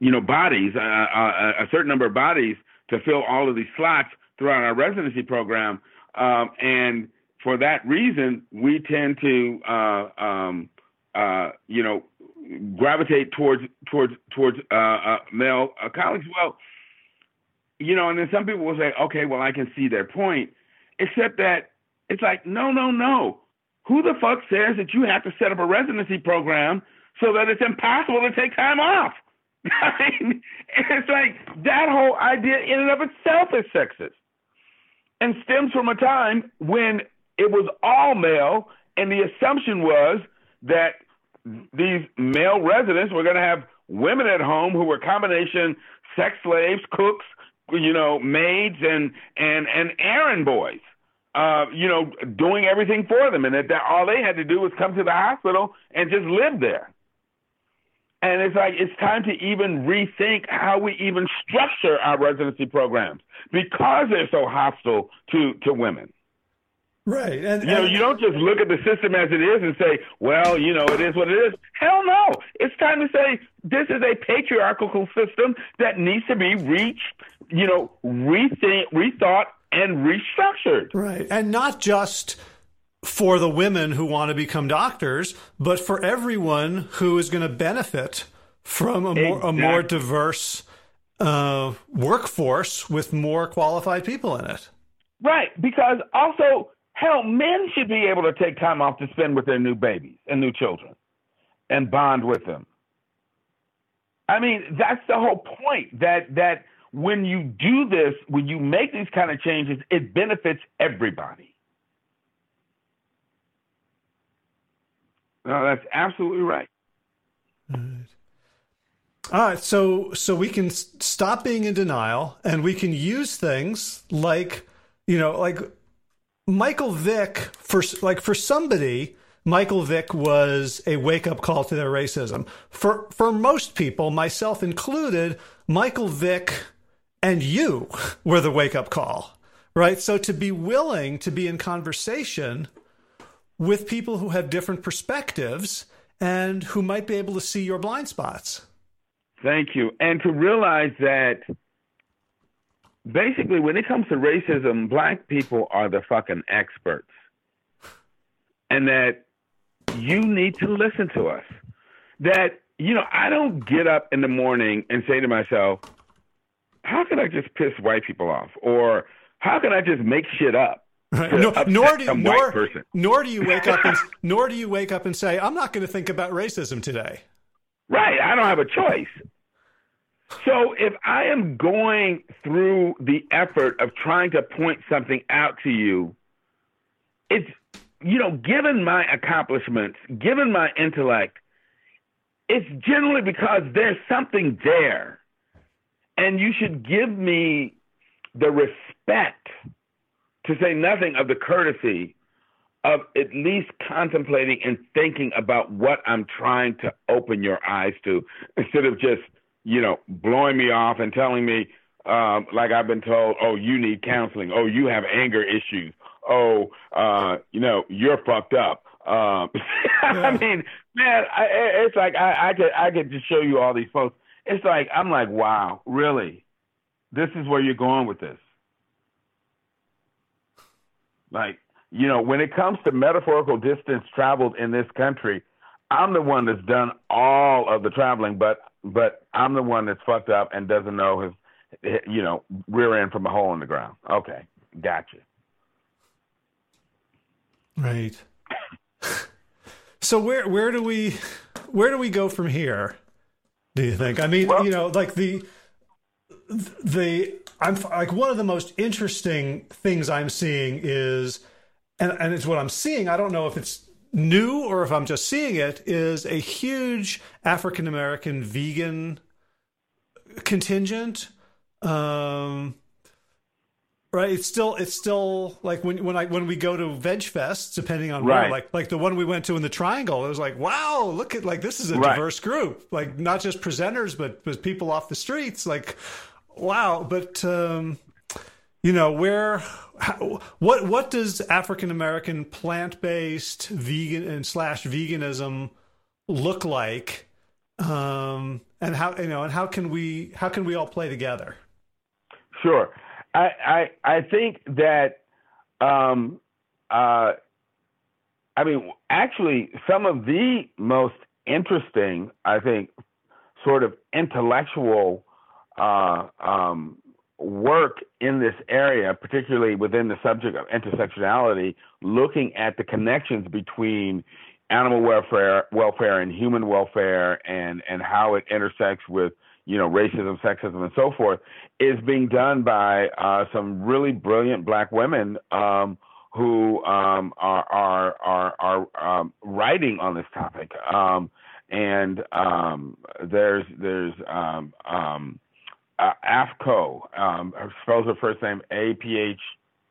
you know, bodies, uh, uh, a certain number of bodies to fill all of these slots throughout our residency program. Um, and for that reason, we tend to uh, um, uh, you know, gravitate towards towards towards uh, uh, male uh, colleagues. Well, you know, and then some people will say, okay, well, I can see their point, except that it's like, no, no, no. Who the fuck says that you have to set up a residency program so that it's impossible to take time off? <laughs> I mean, it's like that whole idea in and of itself is sexist. and stems from a time when it was all male, and the assumption was that these male residents were going to have women at home who were combination sex slaves, cooks, you know, maids, and and and errand boys. Uh, you know, doing everything for them, and that, that all they had to do was come to the hospital and just live there. And it's like it's time to even rethink how we even structure our residency programs because they're so hostile to to women. Right. And, you know, you don't just look at the system as it is and say, well, you know, it is what it is. Hell no. It's time to say this is a patriarchal system that needs to be reached, you know, rethink, rethought, and restructured. Right. And not just for the women who want to become doctors, but for everyone who is going to benefit from a more, exactly. a more diverse uh, workforce with more qualified people in it. Right. Because also, Hell, men should be able to take time off to spend with their new babies and new children and bond with them. I mean, that's the whole point that that when you do this, when you make these kind of changes, it benefits everybody. No, that's absolutely right. All right. All right, so so we can stop being in denial, and we can use things like you know, like Michael Vick for like for somebody Michael Vick was a wake up call to their racism. For for most people, myself included, Michael Vick and you <laughs> were the wake up call. Right? So to be willing to be in conversation with people who have different perspectives and who might be able to see your blind spots. Thank you. And to realize that basically, when it comes to racism, black people are the fucking experts. And that you need to listen to us. That, you know, I don't get up in the morning and say to myself, how can I just piss white people off? Or how can I just make shit up? <laughs> No, nor do nor, nor do you wake up and <laughs> nor do you wake up and say, I'm not going to think about racism today. Right. I don't have a choice. So if I am going through the effort of trying to point something out to you, it's, you know, given my accomplishments, given my intellect, it's generally because there's something there. And you should give me the respect, to say nothing of the courtesy, of at least contemplating and thinking about what I'm trying to open your eyes to instead of just you know, blowing me off and telling me, um, like I've been told, oh, you need counseling. Oh, you have anger issues. Oh, uh, you know, you're fucked up. Um, <laughs> yeah. I mean, man, I, it's like I, I could I could just show you all these posts. It's like I'm like, wow, really? This is where you're going with this? Like, you know, when it comes to metaphorical distance traveled in this country, I'm the one that's done all of the traveling, but but I'm the one that's fucked up and doesn't know his, you know, rear end from a hole in the ground. Okay, gotcha. Right. so where where do we where do we go from here? Do you think? I mean, well, you know, like the the I'm like one of the most interesting things I'm seeing is, and and it's what I'm seeing. I don't know if it's new or if I'm just seeing it, is a huge African American vegan contingent. Um, right it's still it's still like when when i when we go to veg fest depending on right. where like like the one we went to in the triangle it was like wow look at like this is a right. diverse group like not just presenters but but people off the streets like wow but um you know where how, what what does African American plant based vegan and slash veganism look like, um, and how you know, and how can we how can we all play together? Sure, I I, I think that um, uh, I mean actually some of the most interesting I think sort of intellectual uh, um, work in this area, particularly within the subject of intersectionality, looking at the connections between animal welfare, welfare and human welfare, and and how it intersects with you know, racism, sexism, and so forth, is being done by uh, some really brilliant black women um, who um, are are are, are um, writing on this topic. Um, and um, there's there's um, um, uh, Aph Ko, um, spells her first name A P H,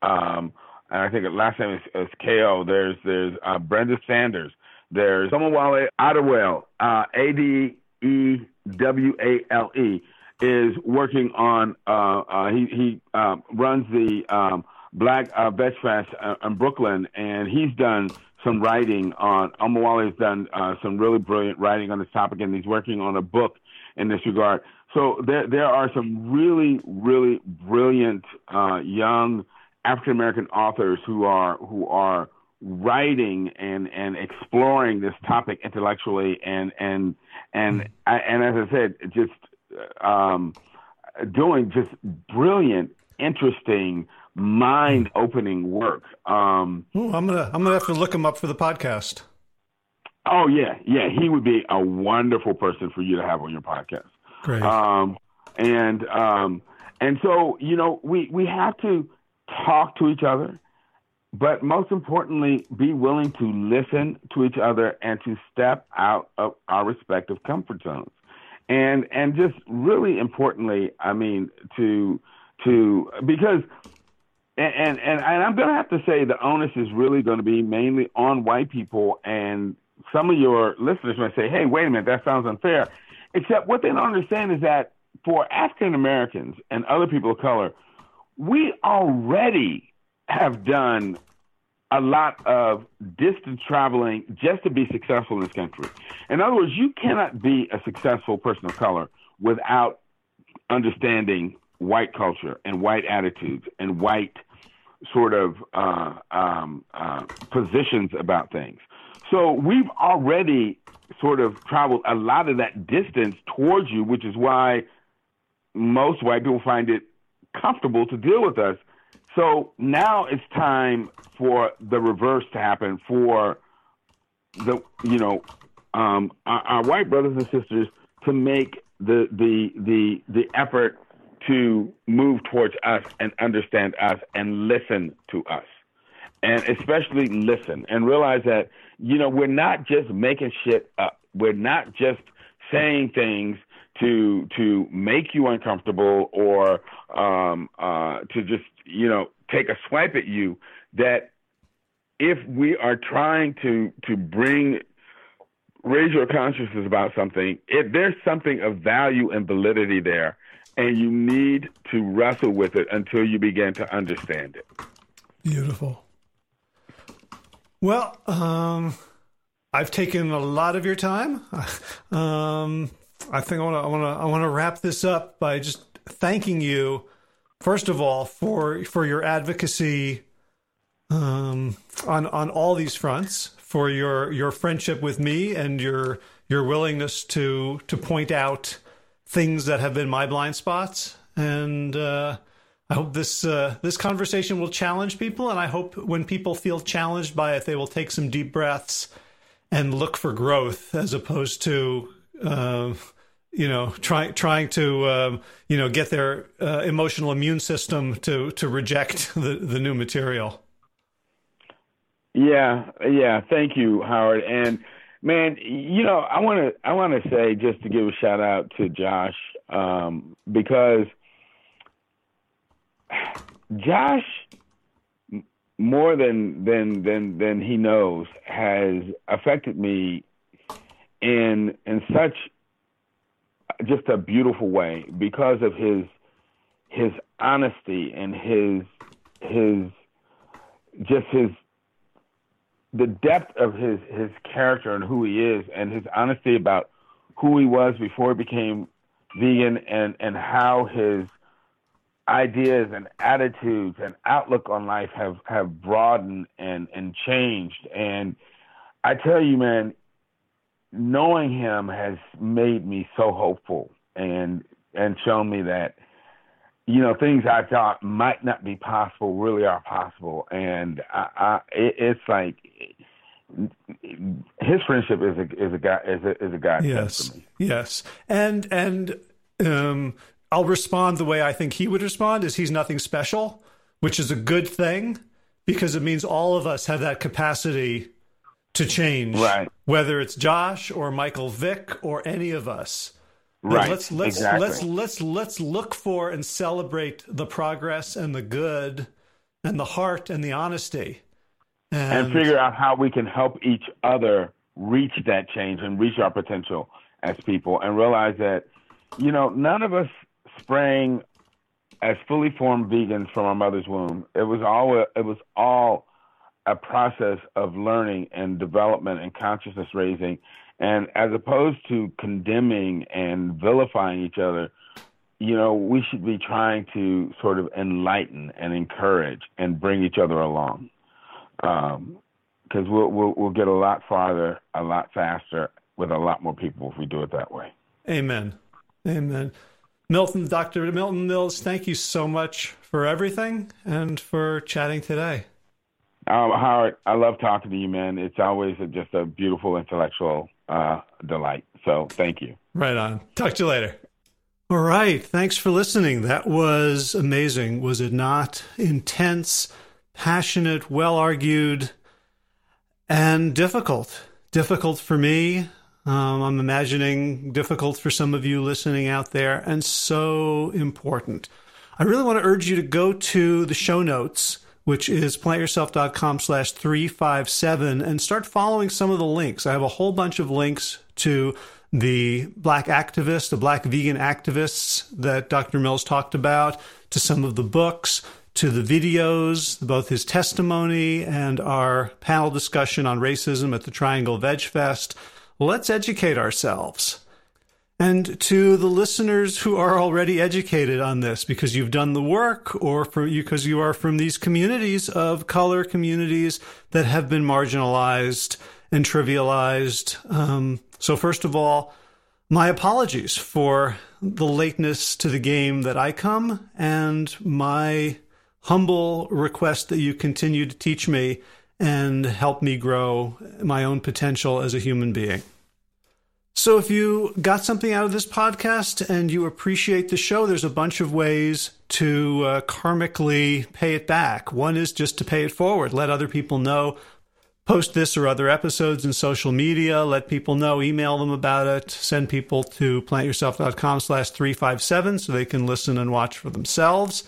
um, and I think her last name is, is K O. There's there's uh, Brenda Sanders. There's Omowale Adewale, uh, A D E W A L E, is working on. Uh, uh, he he uh, runs the um, Black uh, Veg Fest uh, in Brooklyn, and he's done some writing on. Omowale has done some really brilliant writing on this topic, and he's working on a book in this regard. So there there are some really really brilliant uh, young African American authors who are who are writing and and exploring this topic intellectually and and and and as I said, just um, doing just brilliant, interesting, mind opening work. Um, Ooh, I'm gonna I'm gonna have to look him up for the podcast. Oh yeah, yeah, he would be a wonderful person for you to have on your podcast. Great. Um, and um, and so you know we we have to talk to each other, but most importantly, be willing to listen to each other and to step out of our respective comfort zones. And and just really importantly, I mean to to because and and, and I'm going to have to say the onus is really going to be mainly on white people and some of your listeners might say, "Hey, wait a minute, that sounds unfair." Except what they don't understand is that for African Americans and other people of color, we already have done a lot of distance traveling just to be successful in this country. In other words, you cannot be a successful person of color without understanding white culture and white attitudes and white sort of uh, um, uh, positions about things. So we've already sort of traveled a lot of that distance towards you, which is why most white people find it comfortable to deal with us. So now it's time for the reverse to happen for the you know um, our, our white brothers and sisters to make the the the the effort to move towards us and understand us and listen to us and especially listen and realize that you know we're not just making shit up we're not just saying things to to make you uncomfortable or um, uh, to just you know take a swipe at you. That if we are trying to to bring raise your consciousness about something, if there's something of value and validity there, and you need to wrestle with it until you begin to understand it. Beautiful. Well, um, I've taken a lot of your time. <laughs> Um, I think I want to I want to wrap this up by just thanking you first of all for for your advocacy um, on on all these fronts, for your your friendship with me and your your willingness to to point out things that have been my blind spots and uh, I hope this uh, this conversation will challenge people, and I hope when people feel challenged by it, they will take some deep breaths and look for growth as opposed to uh, you know trying trying to um, you know get their uh, emotional immune system to to reject <laughs> the the new material. Yeah, yeah. Thank you, Howard. And man, you know, I want to I want to say just to give a shout out to Josh um, because Josh more than than than than he knows has affected me in in such just a beautiful way because of his his honesty and his his just his the depth of his his character and who he is and his honesty about who he was before he became vegan and and how his ideas and attitudes and outlook on life have have broadened and and changed. And I tell you man knowing him has made me so hopeful and and shown me that you know things I thought might not be possible really are possible. And I, I it, it's like his friendship is a is a guy is a is a god yes. yes. And and Um, I'll respond the way I think he would respond is he's nothing special, which is a good thing because it means all of us have that capacity to change. Right. Whether it's Josh or Michael Vick or any of us. Right. Let's let's exactly. let's let's let's look for and celebrate the progress and the good and the heart and the honesty. And, and figure out how we can help each other reach that change and reach our potential as people and realize that, you know, none of us sprang as fully formed vegans from our mother's womb. It was all a, it was all a process of learning and development and consciousness raising. And as opposed to condemning and vilifying each other, you know, we should be trying to sort of enlighten and encourage and bring each other along. Because um, we'll, we'll, we'll get a lot farther, a lot faster with a lot more people if we do it that way. Amen. Amen. Milton, Dr. Milton Mills, thank you so much for everything and for chatting today. Um, Howard, I love talking to you, man. It's always a, just a beautiful intellectual uh, delight. So thank you. Right on. Talk to you later. All right. Thanks for listening. That was amazing. Was it not? Intense, passionate, well argued, and difficult. Difficult for me. Um, I'm imagining difficult for some of you listening out there, and so important. I really want to urge you to go to the show notes which is plantyourself.com slash 357 and start following some of the links. I have a whole bunch of links to the black activists, the black vegan activists that Dr. Mills talked about, to some of the books, to the videos, both his testimony and our panel discussion on racism at the Triangle Veg Fest. Let's educate ourselves and to the listeners who are already educated on this because you've done the work or for you because you are from these communities of color communities that have been marginalized and trivialized. Um, so first of all, my apologies for the lateness to the game that I come and my humble request that you continue to teach me and help me grow my own potential as a human being. So, if you got something out of this podcast and you appreciate the show, there's a bunch of ways to uh, karmically pay it back. One is just to pay it forward, let other people know. Post this or other episodes in social media. Let people know. Email them about it. Send people to plantyourself.com slash 357 so they can listen and watch for themselves.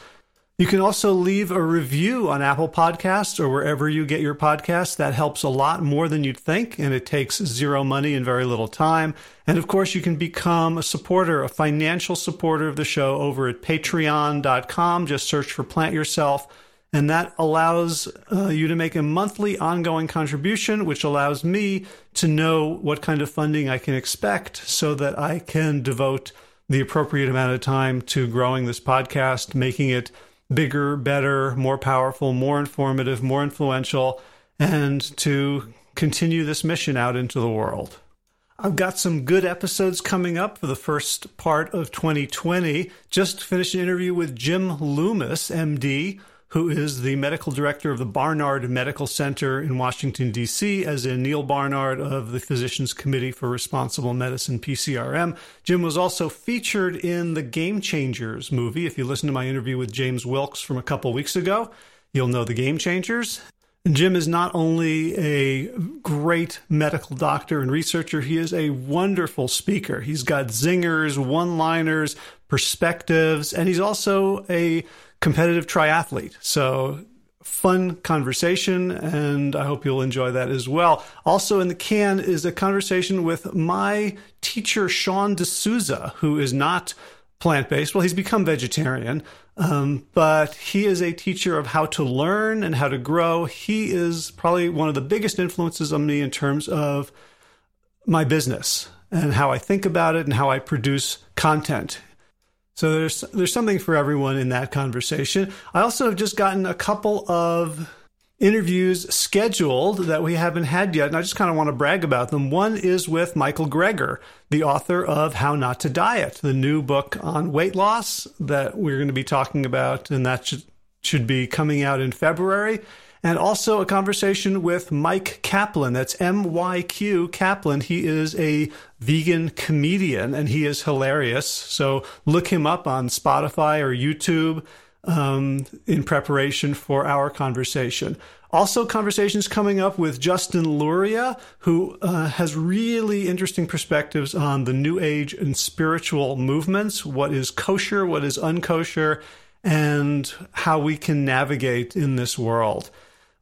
You can also leave a review on Apple Podcasts or wherever you get your podcasts. That helps a lot more than you'd think, and it takes zero money and very little time. And of course, you can become a supporter, a financial supporter of the show over at patreon.com. Just search for Plant Yourself. And that allows uh, you to make a monthly ongoing contribution, which allows me to know what kind of funding I can expect so that I can devote the appropriate amount of time to growing this podcast, making it bigger, better, more powerful, more informative, more influential, and to continue this mission out into the world. I've got some good episodes coming up for the first part of 2020. Just finished an interview with Jim Loomis, MD, who is the medical director of the Barnard Medical Center in Washington, D.C., as in Neil Barnard of the Physicians Committee for Responsible Medicine, PCRM. Jim was also featured in the Game Changers movie. If you listen to my interview with James Wilks from a couple weeks ago, you'll know the Game Changers. Jim is not only a great medical doctor and researcher, he is a wonderful speaker. He's got zingers, one liners, perspectives, and he's also a competitive triathlete. So fun conversation, and I hope you'll enjoy that as well. Also in the can is a conversation with my teacher, Sean D'Souza, who is not plant based. Well, he's become vegetarian, um, but he is a teacher of how to learn and how to grow. He is probably one of the biggest influences on me in terms of my business and how I think about it and how I produce content. So there's there's something for everyone in that conversation. I also have just gotten a couple of interviews scheduled that we haven't had yet, and I just kind of want to brag about them. One is with Michael Greger, the author of How Not to Diet, the new book on weight loss that we're going to be talking about, and that should should be coming out in February. And also a conversation with Myq Kaplan. That's M Y Q Kaplan. He is a vegan comedian and he is hilarious. So look him up on Spotify or YouTube um, in preparation for our conversation. Also, conversations coming up with Justin Luria, who uh, has really interesting perspectives on the New Age and spiritual movements what is kosher, what is unkosher, and how we can navigate in this world.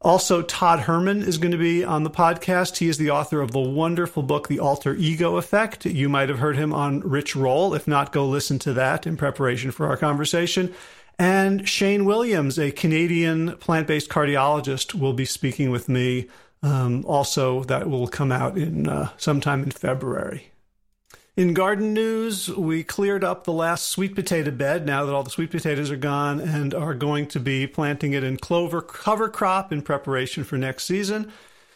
Also, Todd Herman is going to be on the podcast. He is the author of the wonderful book, The Alter Ego Effect. You might have heard him on Rich Roll. If not, go listen to that in preparation for our conversation. And Shane Williams, a Canadian plant based cardiologist, will be speaking with me. Um, also, that will come out in uh, sometime in February. In garden news, we cleared up the last sweet potato bed now that all the sweet potatoes are gone and are going to be planting it in clover cover crop in preparation for next season.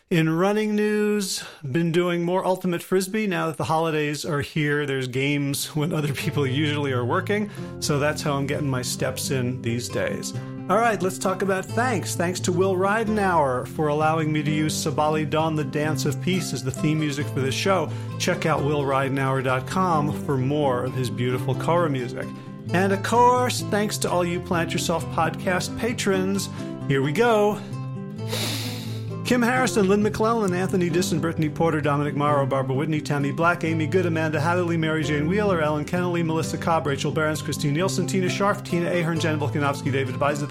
In running news, been doing more ultimate frisbee now that the holidays are here. There's games when other people usually are working, so that's how I'm getting my steps in these days. All right, let's talk about thanks. Thanks to Will Ridenour for allowing me to use Sabali Dawn, the Dance of Peace, as the theme music for this show. Check out willridenour.com for more of his beautiful kora music. And of course, thanks to all you Plant Yourself podcast patrons. Here we go. Kim Harrison, Lynn McClellan, Anthony Disson, Brittany Porter, Dominic Morrow, Barbara Whitney, Tammy Black, Amy Good, Amanda Hadley, Mary Jane Wheeler, Ellen Kennelly, Melissa Cobb, Rachel Behrens, Christine Nielsen, Tina Sharf, Tina Ahern, Jen Volkanovsky, David Bizek,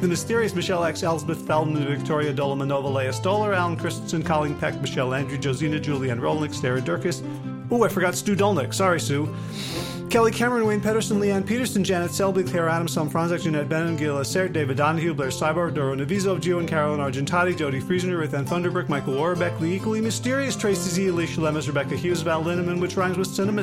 The Mysterious, Michelle X, Elizabeth Feldman, Victoria Dolomanova, Leah Stoller, Alan Christensen, Colleen Peck, Michelle Andrew, Josina, Julianne Rolnick, Sarah Durkis. Oh, I forgot Stu Dolnick. Sorry, Sue. Kelly Cameron, Wayne Pedersen, Leanne Peterson, Janet Selby, Claire Adams, Tom Franzak, Jeanette Bennon, Gil Assert, David Donahue, Blair Cyber, Doro Navizo, Gio and Carolyn Argentati, Jody Friesner, Ann Thunderbrick, Michael Warbeck, equally mysterious Tracy Z, Alicia Lemus, Rebecca Hughes, Val Linneman, which rhymes with cinema.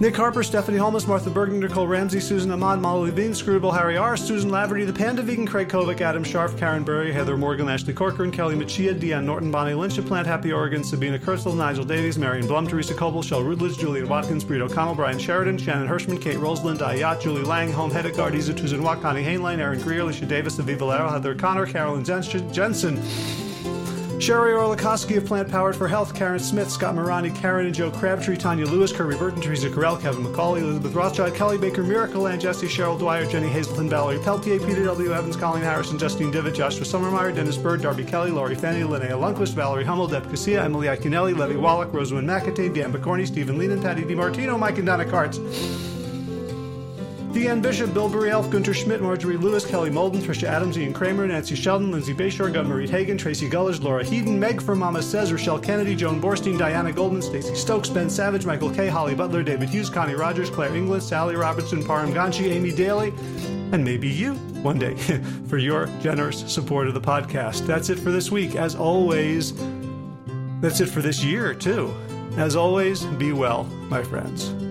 Nick Harper, Stephanie Holmes, Martha Bergen, Nicole Ramsey, Susan Ahmad, Molly Levine, Screwball, Harry R., Susan Laverty, The Panda Vegan, Craig Kovic, Adam Sharf, Karen Berry, Heather Morgan, Ashley Corcoran, Kelly Machia, Deanne Norton, Bonnie Lynch, Plant Happy Oregon, Sabina Kurzel, Nigel Davies, Marion Blum, Teresa Coble, Shell Rudledge, Julian Watkins, Breed O'Connell, Brian Sheridan, Shannon Hirschman, Kate Roseland, Ayat, Julie Lang, Home Hedegard, Isa Tuzan Watt, Connie Hainline, Aaron Greer, Alicia Davis, Aviva Valero, Heather Connor, Carolyn Jensen. Sherry Orlikowski of Plant Powered for Health, Karen Smith, Scott Morani, Karen and Joe Crabtree, Tanya Lewis, Kirby Burton, Teresa Carell, Kevin McCauley, Elizabeth Rothschild, Kelly Baker, Miracle, and Jesse, Cheryl Dwyer, Jenny Hazelton, Valerie Peltier, Peter W. Evans, Colleen Harrison, Justine Divitt, Joshua Summermeyer, Dennis Bird, Darby Kelly, Laurie Fanny, Linnea Lundquist, Valerie Hummel, Deb Casilla, Emily Iaconelli, Levy Wallach, Rosamund McAtee, Dan McCorney, Stephen Leenan, Patty DiMartino, Mike and Donna Kartz. Deanne Bishop, Bill Burry Elf, Gunter Schmidt, Marjorie Lewis, Kelly Molden, Trisha Adams, Ian Kramer, Nancy Sheldon, Lindsay Bayshore, Gunn Marie Hagan, Tracy Gullers, Laura Heaton, Meg from Mama Says, Rochelle Kennedy, Joan Borstein, Diana Goldman, Stacey Stokes, Ben Savage, Michael K., Holly Butler, David Hughes, Connie Rogers, Claire England, Sally Robertson, Param Ganchi, Amy Daly, and maybe you one day <laughs> for your generous support of the podcast. That's it for this week. As always, that's it for this year, too. As always, be well, my friends.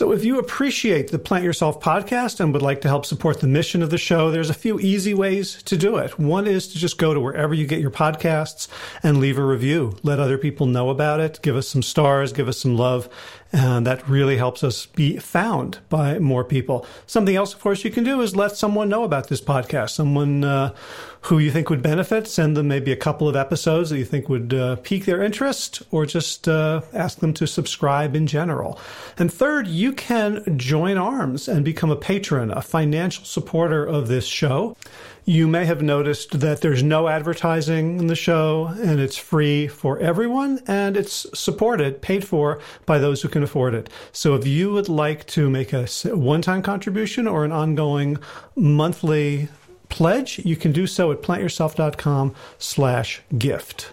So, if you appreciate the Plant Yourself podcast and would like to help support the mission of the show, there's a few easy ways to do it. One is to just go to wherever you get your podcasts and leave a review. Let other people know about it. Give us some stars, give us some love. And that really helps us be found by more people. Something else, of course, you can do is let someone know about this podcast. Someone uh, who you think would benefit. Send them maybe a couple of episodes that you think would uh, pique their interest, or just uh, ask them to subscribe in general. And third, you can join arms and become a patron, a financial supporter of this show. You may have noticed that there's no advertising in the show and it's free for everyone and it's supported, paid for by those who can afford it. So if you would like to make a one time contribution or an ongoing monthly pledge, you can do so at plantyourself.com slash gift.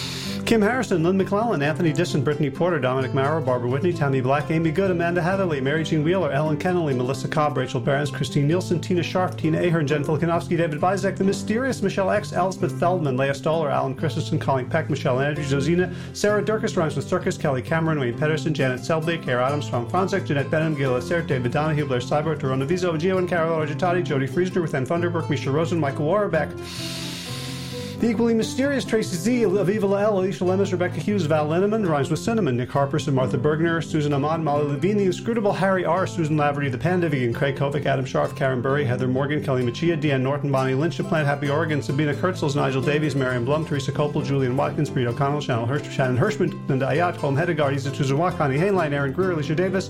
Kim Harrison, Lynn McClellan, Anthony Disson, Brittany Porter, Dominic Maurer, Barbara Whitney, Tammy Black, Amy Good, Amanda Heatherly, Mary Jean Wheeler, Ellen Kennelly, Melissa Cobb, Rachel Barons, Christine Nielsen, Tina Sharp, Tina Ahern, Jen Filikanovsky, David Bizek, The Mysterious, Michelle X, Elspeth Feldman, Leah Stoller, Alan Christensen, Colleen Peck, Michelle Andrews, Josina, Sarah Durkis, Rhymes with Circus, Kelly Cameron, Wayne Pedersen, Janet Selby, Care Adams, Tom Franzek, Jeanette Benham, Gil Lassert, David Donahue, Blair Cyber, Torona Vizo, Gio and Carol Argentati, Jody Friesner, with Ann Funderburg, Misha Rosen, Michael Warbeck. The equally mysterious Tracy Z, Aviva Lael, Alicia Lemus, Rebecca Hughes, Val Linneman, rhymes with Cinnamon, Nick Harperson, Martha Bergner, Susan Amon, Molly Levine, The Inscrutable Harry R., Susan Laverty, The Panda Vegan, Craig Kovic, Adam Sharf, Karen Burry, Heather Morgan, Kelly Machia, Deanne Norton, Bonnie Lynch, Plant Happy Oregon, Sabina Kurtzels, Nigel Davies, Marion Blum, Teresa Copel, Julian Watkins, Breed O'Connell, Shannon, Hirsch, Shannon Hirschman, Linda Ayat, Holm Hedegaard, Isa Tuzawa, Connie Hainline, Aaron Greer, Alicia Davis,